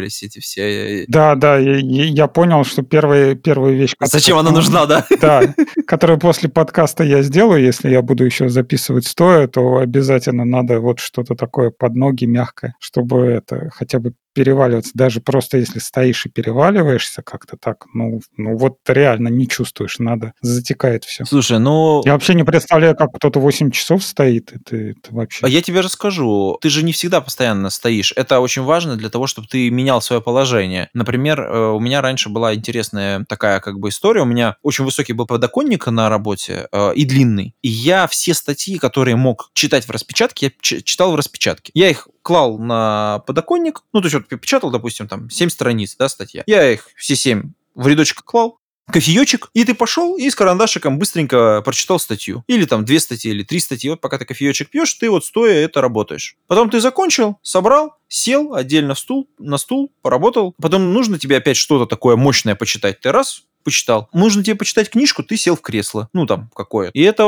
застаивались эти все. Да, да, я, я понял, что первая, первая вещь... Зачем она нужна, да? [LAUGHS] Да, которую после подкаста я сделаю, если я буду еще записывать стоя, то обязательно надо вот что-то такое под ноги мягкое, чтобы это хотя бы переваливаться, даже просто если стоишь и переваливаешься как-то так, ну, ну вот реально не чувствуешь, надо, затекает все. Слушай, ну... Я вообще не представляю, как кто-то 8 часов стоит, это, это вообще... А я тебе расскажу, ты же не всегда постоянно стоишь, это очень важно для того, чтобы ты менял свое положение. Например, э, у меня раньше была интересная такая как бы история, у меня очень высокий был подоконник на работе э, и длинный, и я все статьи, которые мог читать в распечатке, я читал в распечатке. Я их клал на подоконник, ну, то есть вот печатал, допустим, там 7 страниц, да, статья. Я их все 7 в рядочек клал, кофеечек, и ты пошел и с карандашиком быстренько прочитал статью. Или там две статьи, или три статьи. Вот пока ты кофеечек пьешь, ты вот стоя это работаешь. Потом ты закончил, собрал, сел отдельно в стул, на стул, поработал. Потом нужно тебе опять что-то такое мощное почитать. Ты раз, почитал. Нужно тебе почитать книжку, ты сел в кресло. Ну, там, какое. И эта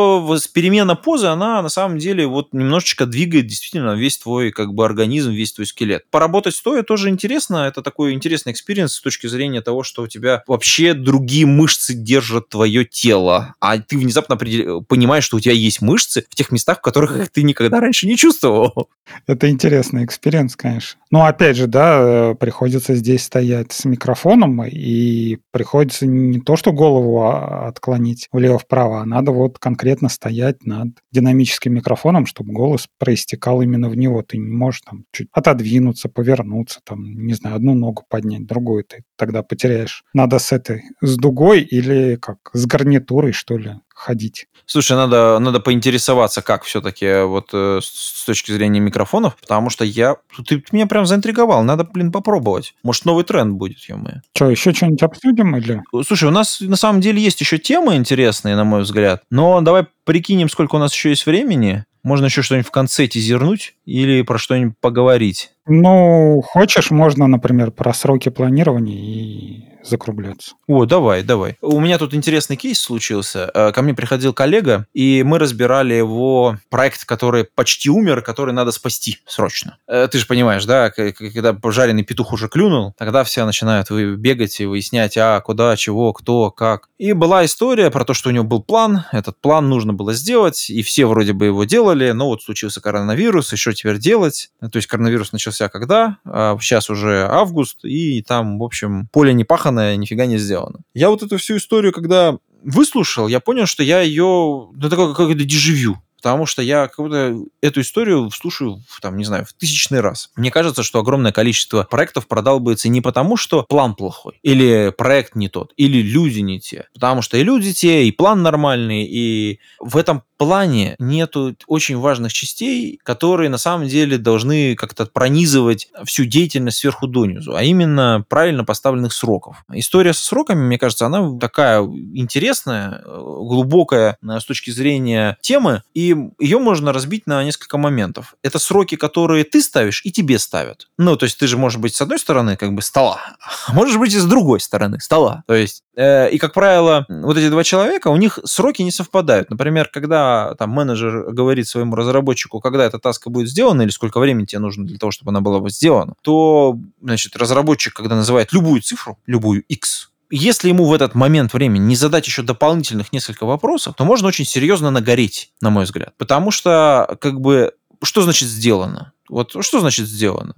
перемена позы, она на самом деле вот немножечко двигает действительно весь твой как бы организм, весь твой скелет. Поработать стоя тоже интересно. Это такой интересный experience с точки зрения того, что у тебя вообще другие мышцы держат твое тело. А ты внезапно понимаешь, что у тебя есть мышцы в тех местах, в которых ты никогда раньше не чувствовал. Это интересный experience, конечно. Но опять же, да, э, приходится здесь стоять с микрофоном, и приходится не то, что голову а, отклонить влево-вправо, а надо вот конкретно стоять над динамическим микрофоном, чтобы голос проистекал именно в него. Ты не можешь там чуть отодвинуться, повернуться, там, не знаю, одну ногу поднять, другую ты тогда потеряешь. Надо с этой, с дугой или как, с гарнитурой, что ли, ходить. Слушай, надо, надо поинтересоваться, как все-таки вот э, с точки зрения микрофонов, потому что я... Ты, ты меня прям заинтриговал, надо, блин, попробовать. Может, новый тренд будет, ё Что, еще что-нибудь обсудим или... Слушай, у нас на самом деле есть еще темы интересные, на мой взгляд, но давай прикинем, сколько у нас еще есть времени. Можно еще что-нибудь в конце тизернуть или про что-нибудь поговорить. Ну, хочешь, можно, например, про сроки планирования и закругляться. О, давай, давай. У меня тут интересный кейс случился. Э, ко мне приходил коллега, и мы разбирали его проект, который почти умер, который надо спасти срочно. Э, ты же понимаешь, да, когда пожаренный петух уже клюнул, тогда все начинают бегать и выяснять, а, куда, чего, кто, как. И была история про то, что у него был план, этот план нужно было сделать, и все вроде бы его делали, но вот случился коронавирус, еще теперь делать. То есть коронавирус начался когда? А сейчас уже август, и там, в общем, поле не паханое, нифига не сделано. Я вот эту всю историю, когда выслушал, я понял, что я ее... Ну, такое какое-то дежавю потому что я как-то эту историю слушаю, там, не знаю, в тысячный раз. Мне кажется, что огромное количество проектов продалбывается не потому, что план плохой, или проект не тот, или люди не те. Потому что и люди те, и план нормальный, и в этом плане нету очень важных частей, которые на самом деле должны как-то пронизывать всю деятельность сверху донизу, а именно правильно поставленных сроков. История со сроками, мне кажется, она такая интересная, глубокая э, с точки зрения темы, и ее можно разбить на несколько моментов. Это сроки, которые ты ставишь и тебе ставят. Ну, то есть ты же можешь быть с одной стороны как бы стола, [LAUGHS] а можешь быть и с другой стороны стола. То есть, э, и, как правило, вот эти два человека, у них сроки не совпадают. Например, когда там менеджер говорит своему разработчику, когда эта таска будет сделана или сколько времени тебе нужно для того, чтобы она была сделана, то, значит, разработчик, когда называет любую цифру, любую x, если ему в этот момент времени не задать еще дополнительных несколько вопросов, то можно очень серьезно нагореть, на мой взгляд. Потому что, как бы, что значит сделано? Вот что значит сделано?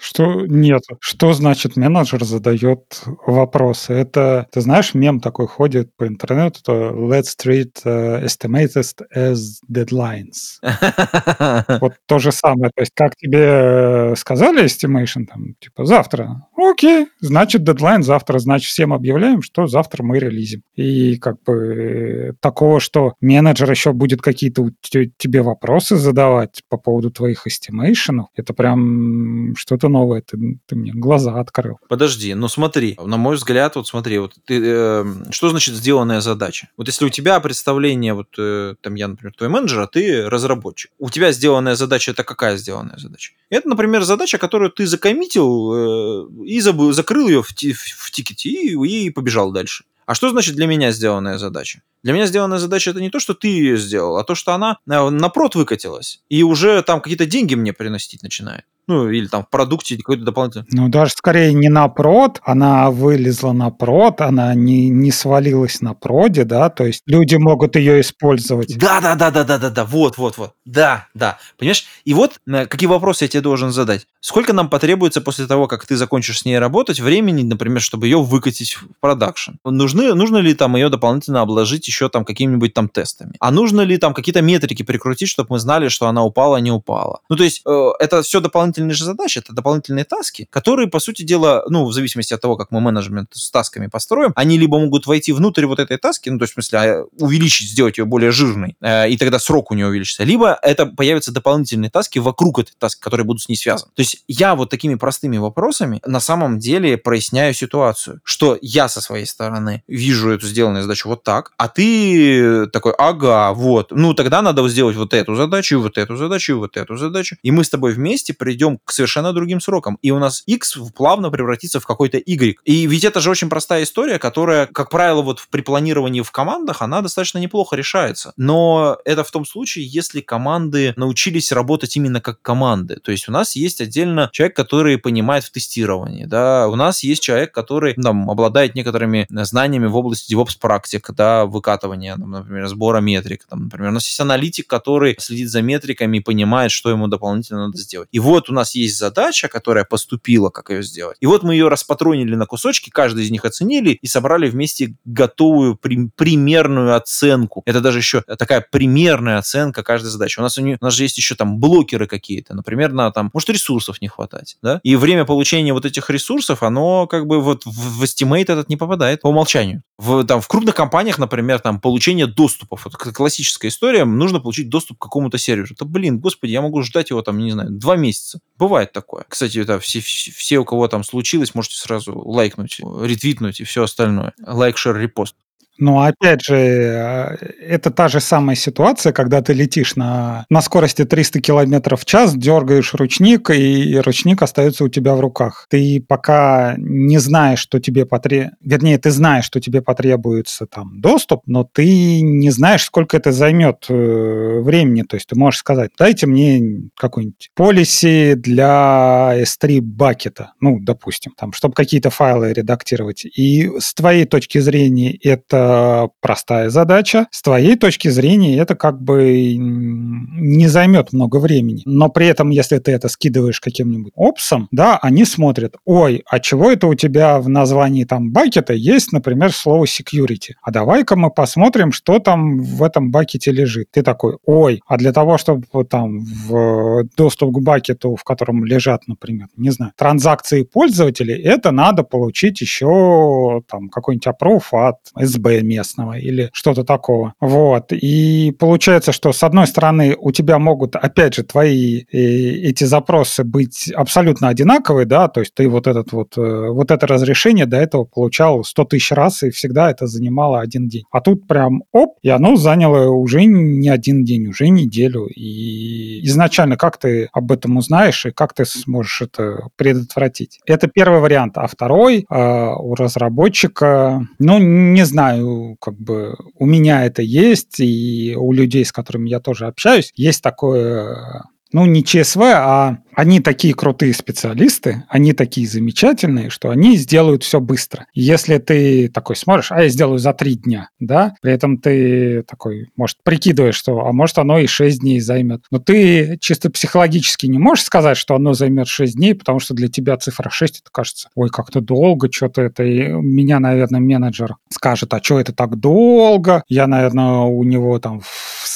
Что нет. Что значит менеджер задает вопросы? Это, ты знаешь, мем такой ходит по интернету, то let's treat uh, estimated as deadlines. [LAUGHS] вот то же самое. То есть как тебе э, сказали estimation, там, типа, завтра. Окей, значит, дедлайн завтра. Значит, всем объявляем, что завтра мы релизим. И как бы э, такого, что менеджер еще будет какие-то тебе вопросы задавать по поводу твоих estimation, это прям что-то что новое, ты, ты мне глаза открыл. Подожди, ну смотри, на мой взгляд, вот смотри, вот ты, э, что значит сделанная задача? Вот если у тебя представление, вот э, там я, например, твой менеджер, а ты разработчик. У тебя сделанная задача, это какая сделанная задача? Это, например, задача, которую ты закоммитил э, и забыл, закрыл ее в, в, в тикете и, и побежал дальше. А что значит для меня сделанная задача? Для меня сделанная задача это не то, что ты ее сделал, а то, что она э, на прод выкатилась и уже там какие-то деньги мне приносить начинает ну, или там в продукте какой-то дополнительный. Ну, даже скорее не на прод, она вылезла на прод, она не, не свалилась на проде, да, то есть люди могут ее использовать. Да, да, да, да, да, да, да, вот, вот, вот, да, да, понимаешь? И вот э, какие вопросы я тебе должен задать. Сколько нам потребуется после того, как ты закончишь с ней работать, времени, например, чтобы ее выкатить в продакшн? Нужны, нужно ли там ее дополнительно обложить еще там какими-нибудь там тестами? А нужно ли там какие-то метрики прикрутить, чтобы мы знали, что она упала, не упала? Ну, то есть э, это все дополнительно дополнительные же задачи, это дополнительные таски, которые, по сути дела, ну, в зависимости от того, как мы менеджмент с тасками построим, они либо могут войти внутрь вот этой таски, ну, то есть, в смысле, а, увеличить, сделать ее более жирной, э, и тогда срок у нее увеличится, либо это появятся дополнительные таски вокруг этой таски, которые будут с ней связаны. То есть я вот такими простыми вопросами на самом деле проясняю ситуацию, что я со своей стороны вижу эту сделанную задачу вот так, а ты такой, ага, вот, ну, тогда надо сделать вот эту задачу, и вот эту задачу, и вот эту задачу, и мы с тобой вместе придем к совершенно другим срокам, и у нас X плавно превратится в какой-то Y. И ведь это же очень простая история, которая, как правило, вот при планировании в командах, она достаточно неплохо решается. Но это в том случае, если команды научились работать именно как команды. То есть у нас есть отдельно человек, который понимает в тестировании, да, у нас есть человек, который там, обладает некоторыми знаниями в области DevOps практик, да, выкатывания, там, например, сбора метрик, там, например, у нас есть аналитик, который следит за метриками и понимает, что ему дополнительно надо сделать. И вот у нас есть задача, которая поступила, как ее сделать. И вот мы ее распатронили на кусочки, каждый из них оценили и собрали вместе готовую при, примерную оценку. Это даже еще такая примерная оценка каждой задачи. У нас, у, нее, у нас же есть еще там блокеры какие-то, например, на там, может, ресурсов не хватать, да? И время получения вот этих ресурсов, оно как бы вот в, в estimate этот не попадает по умолчанию. В, там, в крупных компаниях, например, там, получение доступов, вот классическая история, нужно получить доступ к какому-то серверу. Да, блин, господи, я могу ждать его там, не знаю, два месяца. Бывает такое. Кстати, да, все, все, у кого там случилось, можете сразу лайкнуть, ретвитнуть и все остальное. Лайк, шер, репост. Но опять же, э, это та же самая ситуация, когда ты летишь на, на скорости 300 км в час, дергаешь ручник, и ручник остается у тебя в руках. Ты пока не знаешь, что тебе потребуется, вернее, ты знаешь, что тебе потребуется там доступ, но ты не знаешь, сколько это займет э, времени. То есть ты можешь сказать, дайте мне какой-нибудь полиси для S3 бакета, ну, допустим, там, чтобы какие-то файлы редактировать. И с твоей точки зрения это простая задача. С твоей точки зрения это как бы не займет много времени. Но при этом, если ты это скидываешь каким-нибудь опсом, да, они смотрят, ой, а чего это у тебя в названии там бакета есть, например, слово security. А давай-ка мы посмотрим, что там в этом бакете лежит. Ты такой, ой, а для того, чтобы там в доступ к бакету, в котором лежат, например, не знаю, транзакции пользователей, это надо получить еще там какой-нибудь approve от SB местного или что-то такого. Вот. И получается, что с одной стороны у тебя могут, опять же, твои э, эти запросы быть абсолютно одинаковые, да, то есть ты вот этот вот, э, вот это разрешение до этого получал 100 тысяч раз, и всегда это занимало один день. А тут прям оп, и оно заняло уже не один день, уже неделю. И изначально как ты об этом узнаешь, и как ты сможешь это предотвратить? Это первый вариант. А второй э, у разработчика, ну, не знаю, как бы у меня это есть, и у людей, с которыми я тоже общаюсь, есть такое ну, не ЧСВ, а они такие крутые специалисты, они такие замечательные, что они сделают все быстро. Если ты такой смотришь, а я сделаю за три дня, да, при этом ты такой, может, прикидываешь, что, а может, оно и 6 дней займет. Но ты чисто психологически не можешь сказать, что оно займет 6 дней, потому что для тебя цифра 6, это кажется, ой, как-то долго, что-то это, и меня, наверное, менеджер скажет, а что это так долго? Я, наверное, у него там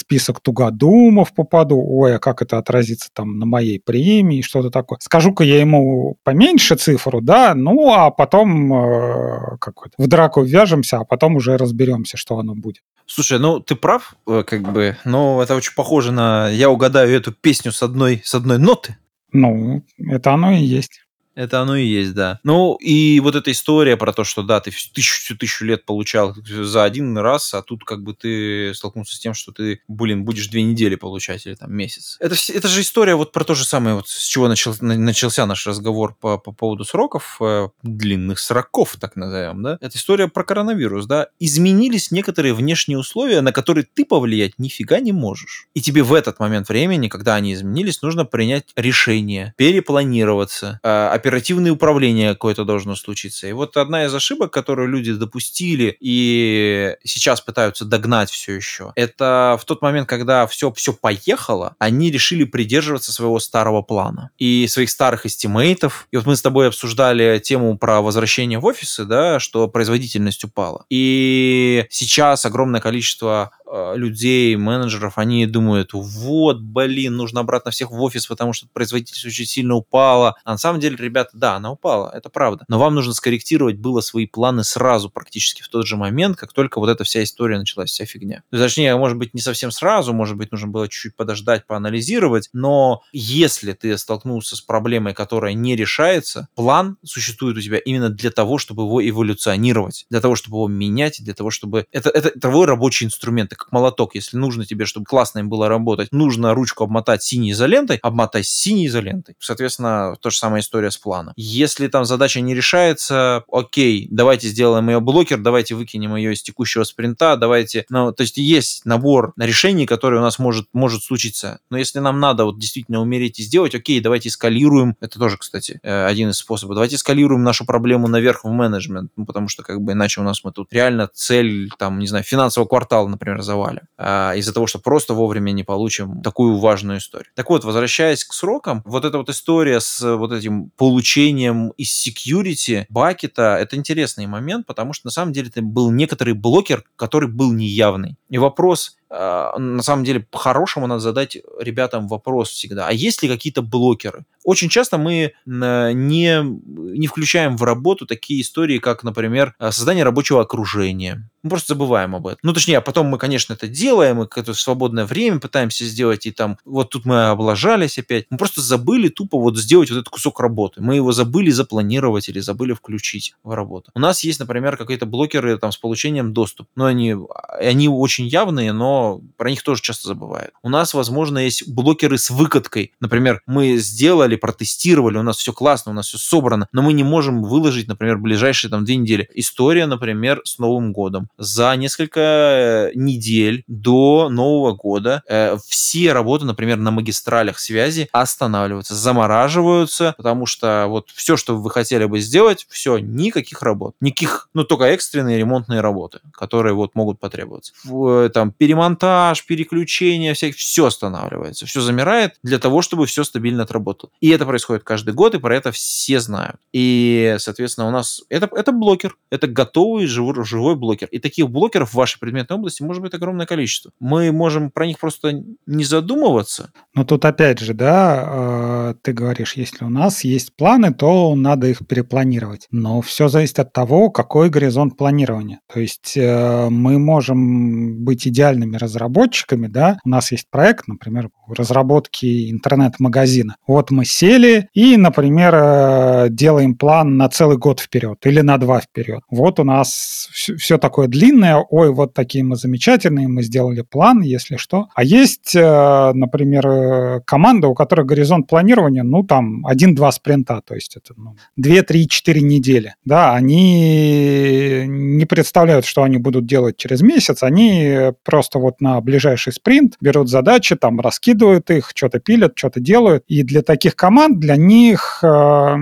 список тугодумов попаду, ой, а как это отразится там на моей премии, что-то такое. Скажу-ка я ему поменьше цифру, да, ну, а потом э, как в драку вяжемся, а потом уже разберемся, что оно будет. Слушай, ну ты прав, э, как бы, но это очень похоже на я угадаю эту песню с одной, с одной ноты. Ну, это оно и есть. Это оно и есть, да. Ну, и вот эта история про то, что, да, ты тысячу, тысячу лет получал за один раз, а тут как бы ты столкнулся с тем, что ты, блин, будешь две недели получать или там месяц. Это, это же история вот про то же самое, вот с чего начал, начался наш разговор по, по поводу сроков, э, длинных сроков, так назовем, да. Это история про коронавирус, да. Изменились некоторые внешние условия, на которые ты повлиять нифига не можешь. И тебе в этот момент времени, когда они изменились, нужно принять решение, перепланироваться, э, оперативное управление какое-то должно случиться. И вот одна из ошибок, которую люди допустили и сейчас пытаются догнать все еще, это в тот момент, когда все, все поехало, они решили придерживаться своего старого плана и своих старых estimate ов. И вот мы с тобой обсуждали тему про возвращение в офисы, да, что производительность упала. И сейчас огромное количество Э, людей, менеджеров, они думают, вот, блин, нужно обратно всех в офис, потому что производительность очень сильно упала. А на самом деле, ребята, да, она упала, это правда. Но вам нужно скорректировать было свои планы сразу, практически в тот же момент, как только вот эта вся история началась, вся фигня. То есть, точнее, может быть, не совсем сразу, может быть, нужно было чуть-чуть подождать, поанализировать, но если ты столкнулся с проблемой, которая не решается, план существует у тебя именно для того, чтобы его эволюционировать, для того, чтобы его менять, для того, чтобы... Это, это твой рабочий инструмент, как молоток. Если нужно тебе, чтобы классно им было работать, нужно ручку обмотать синей изолентой, обмотай синей изолентой. Соответственно, то же самая история с планом. Если там задача не решается, окей, давайте сделаем ее блокер, давайте выкинем ее из текущего спринта, давайте... Ну, то есть есть набор решений, которые у нас может, может случиться. Но если нам надо вот действительно умереть и сделать, окей, давайте эскалируем. Это тоже, кстати, э, один из способов. Давайте эскалируем нашу проблему наверх в менеджмент, ну, потому что как бы иначе у нас мы тут реально цель, там, не знаю, финансового квартала, например, завалим а, из-за того, что просто вовремя не получим такую важную историю. Так вот, возвращаясь к срокам, вот эта вот история с вот этим получением из security бакета, это интересный момент, потому что на самом деле это был некоторый блокер, который был неявный. И вопрос, на самом деле, по-хорошему надо задать ребятам вопрос всегда. А есть ли какие-то блокеры? Очень часто мы не, не включаем в работу такие истории, как, например, создание рабочего окружения. Мы просто забываем об этом. Ну, точнее, а потом мы, конечно, это делаем, и какое-то свободное время пытаемся сделать, и там, вот тут мы облажались опять. Мы просто забыли тупо вот сделать вот этот кусок работы. Мы его забыли запланировать или забыли включить в работу. У нас есть, например, какие-то блокеры там с получением доступа. Но они, они очень явные, но про них тоже часто забывают. У нас, возможно, есть блокеры с выкаткой. Например, мы сделали, протестировали, у нас все классно, у нас все собрано, но мы не можем выложить, например, ближайшие там две недели. История, например, с Новым годом. За несколько э, недель до Нового года э, все работы, например, на магистралях связи останавливаются, замораживаются, потому что вот все, что вы хотели бы сделать, все, никаких работ. Никаких, ну, только экстренные ремонтные работы, которые вот могут потребоваться. Э, там, перемонтаж монтаж, переключение, всяких, все останавливается, все замирает для того, чтобы все стабильно отработало. И это происходит каждый год, и про это все знают. И, соответственно, у нас это, это блокер, это готовый живой, живой блокер. И таких блокеров в вашей предметной области может быть огромное количество. Мы можем про них просто не задумываться. Но тут опять же, да, э, ты говоришь, если у нас есть планы, то надо их перепланировать. Но все зависит от того, какой горизонт планирования. То есть э, мы можем быть идеальными разработчиками, да, у нас есть проект, например, разработки интернет-магазина. Вот мы сели и, например, э, делаем план на целый год вперед или на два вперед. Вот у нас все, такое длинное, ой, вот такие мы замечательные, мы сделали план, если что. А есть, э, например, э, команда, у которой горизонт планирования, ну, там, один-два спринта, то есть это ну, 2, 3, 4 недели. Да, они не представляют, что они будут делать через месяц, они просто вот вот на ближайший спринт, берут задачи, там раскидывают их, что-то пилят, что-то делают. И для таких команд, для них э,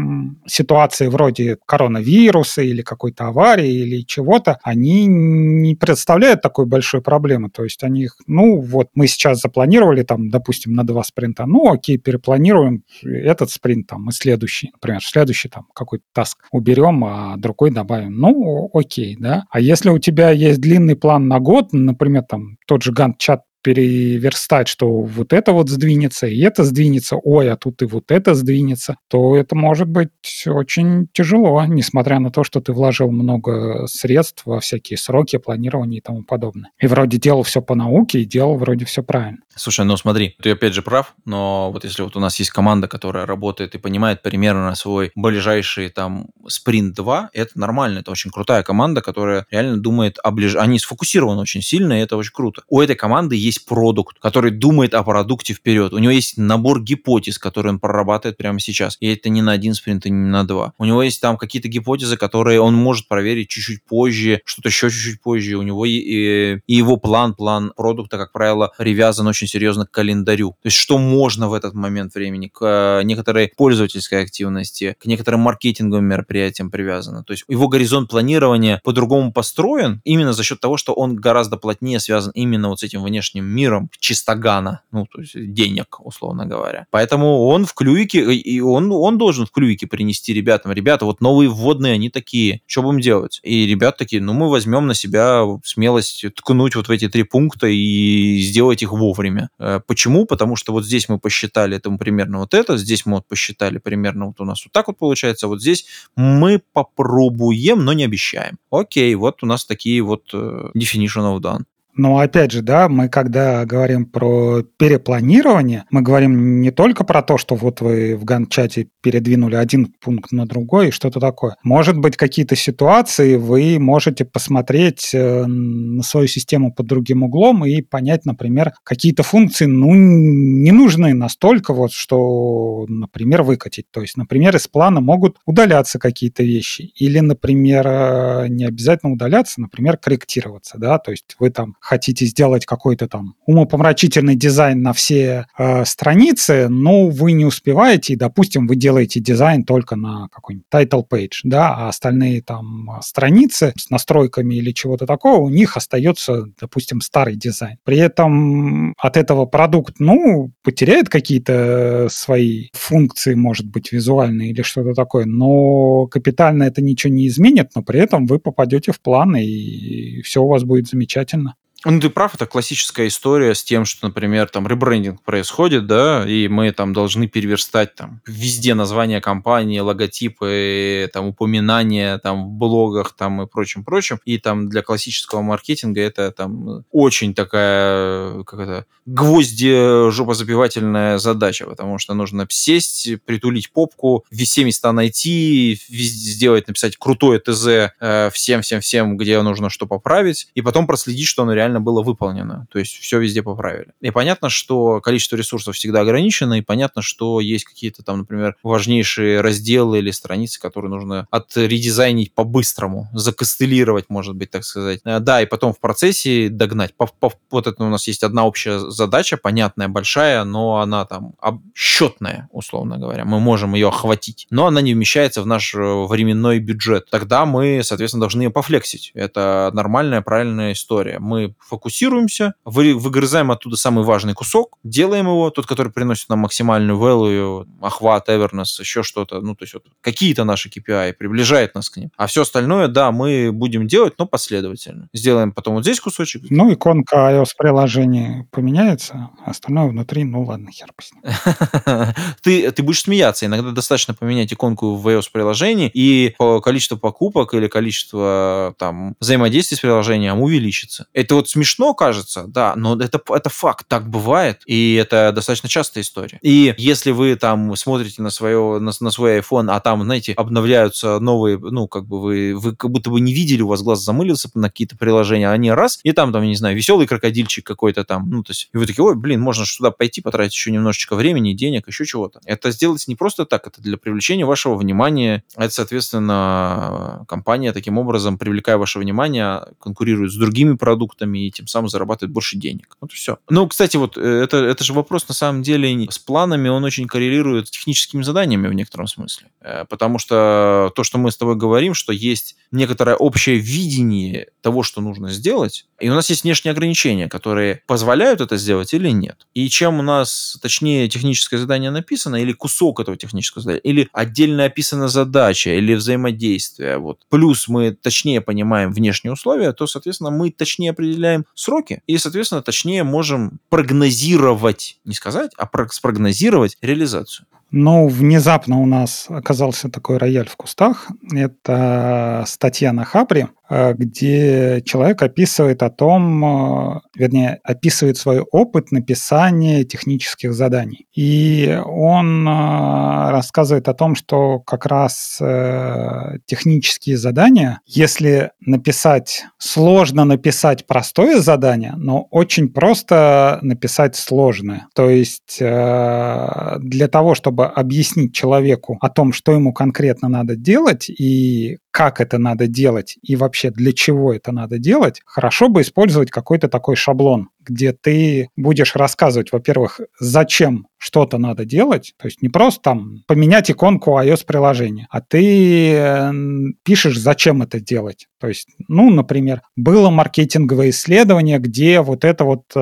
ситуации вроде коронавируса или какой-то аварии или чего-то, они не представляют такой большой проблемы. То есть они, ну вот мы сейчас запланировали там, допустим, на два спринта, ну окей, перепланируем этот спринт там и следующий, например, следующий там какой-то таск уберем, а другой добавим. Ну окей, да. А если у тебя есть длинный план на год, например, там тот же Гант-чат переверстать, что вот это вот сдвинется, и это сдвинется, ой, а тут и вот это сдвинется, то это может быть очень тяжело, несмотря на то, что ты вложил много средств во всякие сроки, планирования и тому подобное. И вроде делал все по науке, и делал вроде все правильно. Слушай, ну смотри, ты опять же прав, но вот если вот у нас есть команда, которая работает и понимает примерно свой ближайший там спринт 2, это нормально, это очень крутая команда, которая реально думает о ближ... Они сфокусированы очень сильно, и это очень круто. У этой команды есть есть продукт, который думает о продукте вперед. У него есть набор гипотез, которые он прорабатывает прямо сейчас. И это не на один спринт, и не на два. У него есть там какие-то гипотезы, которые он может проверить чуть-чуть позже, что-то еще чуть-чуть позже. У него и, и, и его план, план продукта, как правило, привязан очень серьезно к календарю. То есть что можно в этот момент времени, к э, некоторой пользовательской активности, к некоторым маркетинговым мероприятиям привязано. То есть его горизонт планирования по-другому построен именно за счет того, что он гораздо плотнее связан именно вот с этим внешним миром чистогана, ну, то есть денег, условно говоря. Поэтому он в клюике, и он, он должен в клюике принести ребятам, ребята, вот новые вводные, они такие, что будем делать? И ребята такие, ну, мы возьмем на себя смелость ткнуть вот в эти три пункта и сделать их вовремя. Э, почему? Потому что вот здесь мы посчитали этому примерно вот это, здесь мы вот посчитали примерно вот у нас вот так вот получается, вот здесь мы попробуем, но не обещаем. Окей, вот у нас такие вот uh, definition of done. Но опять же, да, мы когда говорим про перепланирование, мы говорим не только про то, что вот вы в Гант-чате передвинули один пункт на другой и что-то такое. Может быть, какие-то ситуации вы можете посмотреть э, на свою систему под другим углом и понять, например, какие-то функции, ну, не нужны настолько вот, что, например, выкатить. То есть, например, из плана могут удаляться какие-то вещи. Или, например, э, не обязательно удаляться, например, корректироваться, да, то есть вы там хотите сделать какой-то там умопомрачительный дизайн на все э, страницы, но вы не успеваете, и, допустим, вы делаете дизайн только на какой-нибудь title page, да, а остальные там страницы с настройками или чего-то такого, у них остается, допустим, старый дизайн. При этом от этого продукт, ну, потеряет какие-то свои функции, может быть, визуальные или что-то такое, но капитально это ничего не изменит, но при этом вы попадете в план, и все у вас будет замечательно. Ну, ты прав, это классическая история с тем, что, например, там ребрендинг происходит, да, и мы там должны переверстать там везде название компании, логотипы, там упоминания там в блогах там и прочим-прочим. И там для классического маркетинга это там очень такая, как это, гвозди жопозабивательная задача, потому что нужно сесть, притулить попку, все места найти, сделать, написать крутое ТЗ всем-всем-всем, э, где нужно что поправить, и потом проследить, что оно реально реально было выполнено. То есть все везде поправили. И понятно, что количество ресурсов всегда ограничено, и понятно, что есть какие-то там, например, важнейшие разделы или страницы, которые нужно отредизайнить по-быстрому, закостылировать, может быть, так сказать. Э, да, и потом в процессе догнать. По, по, вот это у нас есть одна общая задача, понятная, большая, но она там счетная, условно говоря. Мы можем ее охватить, но она не вмещается в наш э, временной бюджет. Тогда мы, соответственно, должны ее пофлексить. Это нормальная, правильная история. Мы фокусируемся, вы, выгрызаем оттуда самый важный кусок, делаем его, тот, который приносит нам максимальную value, охват, Everness, еще что-то, ну, то есть вот какие-то наши KPI, приближает нас к ним. А все остальное, да, мы будем делать, но последовательно. Сделаем потом вот здесь кусочек. Ну, иконка iOS приложения поменяется, а остальное внутри, ну, ладно, хер [LAUGHS] ты, ты будешь смеяться. Иногда достаточно поменять иконку в iOS приложении, и по количеству покупок или количество там взаимодействий с приложением увеличится. Это вот смешно кажется, да, но это, это факт, так бывает, и это достаточно частая история. И если вы там смотрите на, свое, на, на свой iPhone, а там, знаете, обновляются новые, ну, как бы вы, вы как будто бы не видели, у вас глаз замылился на какие-то приложения, а они раз, и там, там, не знаю, веселый крокодильчик какой-то там, ну, то есть, и вы такие, ой, блин, можно сюда пойти, потратить еще немножечко времени, денег, еще чего-то. Это сделать не просто так, это для привлечения вашего внимания, это, соответственно, компания таким образом, привлекая ваше внимание, конкурирует с другими продуктами, и тем самым зарабатывает больше денег. Вот и все. Ну, кстати, вот э, это, это же вопрос на самом деле с планами, он очень коррелирует с техническими заданиями в некотором смысле. Э, потому что то, что мы с тобой говорим, что есть некоторое общее видение того, что нужно сделать, и у нас есть внешние ограничения, которые позволяют это сделать или нет. И чем у нас, точнее, техническое задание написано, или кусок этого технического задания, или отдельно описана задача, или взаимодействие, вот. плюс мы точнее понимаем внешние условия, то, соответственно, мы точнее определяем сроки, и, соответственно, точнее можем прогнозировать, не сказать, а спрогнозировать реализацию. Ну, внезапно у нас оказался такой рояль в кустах. Это статья на Хабре, э, где человек описывает о том, э, вернее, описывает свой опыт написания технических заданий. И он э, рассказывает о том, что как раз технические задания, если написать, сложно написать простое задание, но очень просто написать сложное. То есть для того, чтобы чтобы объяснить человеку о том, что ему конкретно надо делать и как это надо делать и вообще для чего это надо делать, хорошо бы использовать какой-то такой шаблон, где ты будешь рассказывать, во-первых, зачем что-то надо делать, то есть не просто там поменять иконку iOS-приложения, а ты пишешь, зачем это делать. То есть, ну, например, было маркетинговое исследование, где вот эта вот э,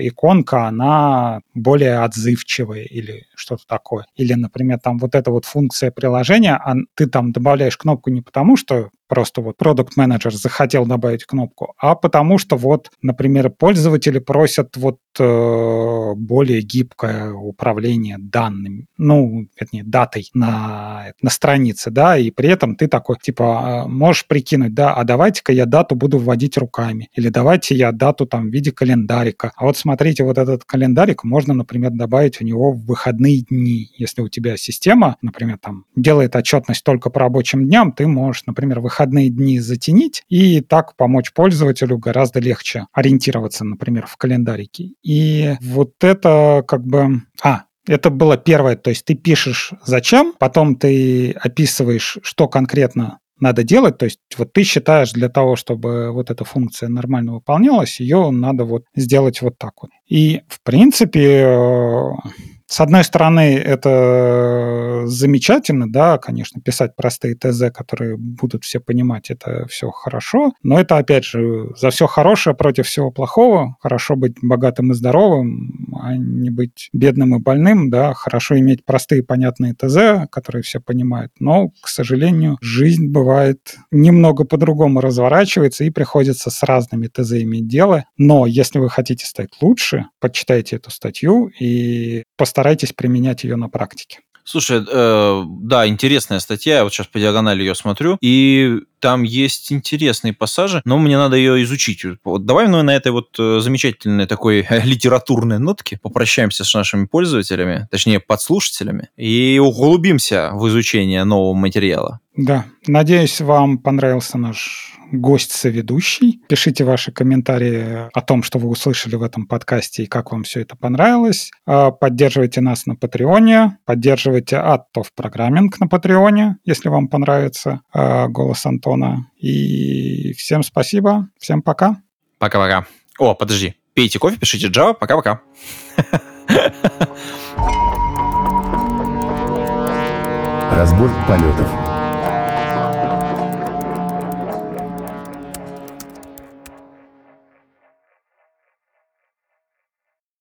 иконка, она более отзывчивая или что-то такое. Или, например, там вот эта вот функция приложения, а ты там добавляешь кнопку не потому, что просто вот продукт менеджер захотел добавить кнопку, а потому что вот, например, пользователи просят вот более гибкое управление данными, ну, вернее, датой на, на странице, да, и при этом ты такой, типа, а, можешь прикинуть, да, а давайте-ка я дату буду вводить руками, или давайте я дату там в виде календарика. А вот смотрите, вот этот календарик можно, например, добавить у него в выходные дни. Если у тебя система, например, там делает отчетность только по рабочим дням, ты можешь, например, выходные дни затенить и так помочь пользователю гораздо легче ориентироваться, например, в календарике. И вот это как бы... А, это было первое, то есть ты пишешь зачем, потом ты описываешь, что конкретно надо делать. То есть вот ты считаешь для того, чтобы вот эта функция нормально выполнялась, ее надо вот сделать вот так вот. И в принципе с одной стороны, это замечательно, да, конечно, писать простые ТЗ, которые будут все понимать, это все хорошо, но это, опять же, за все хорошее против всего плохого. Хорошо быть богатым и здоровым, а не быть бедным и больным, да, хорошо иметь простые понятные ТЗ, которые все понимают, но, к сожалению, жизнь бывает немного по-другому разворачивается и приходится с разными ТЗ иметь дело, но если вы хотите стать лучше, почитайте эту статью и постарайтесь постарайтесь применять ее на практике. Слушай, э, да, интересная статья, я вот сейчас по диагонали ее смотрю, и там есть интересные пассажи, но мне надо ее изучить. Вот давай мы на этой вот э, замечательной такой литературной нотке попрощаемся с нашими пользователями, точнее, подслушателями, и углубимся в изучение нового материала. Да, надеюсь, вам понравился наш гость-соведущий. Пишите ваши комментарии о том, что вы услышали в этом подкасте и как вам все это понравилось. А, поддерживайте нас на Патреоне, поддерживайте Attov Программинг на Патреоне, если вам понравится а, голос Антона. И всем спасибо, всем пока. Пока-пока. О, подожди, пейте кофе, пишите Java, пока-пока. Разбор полетов.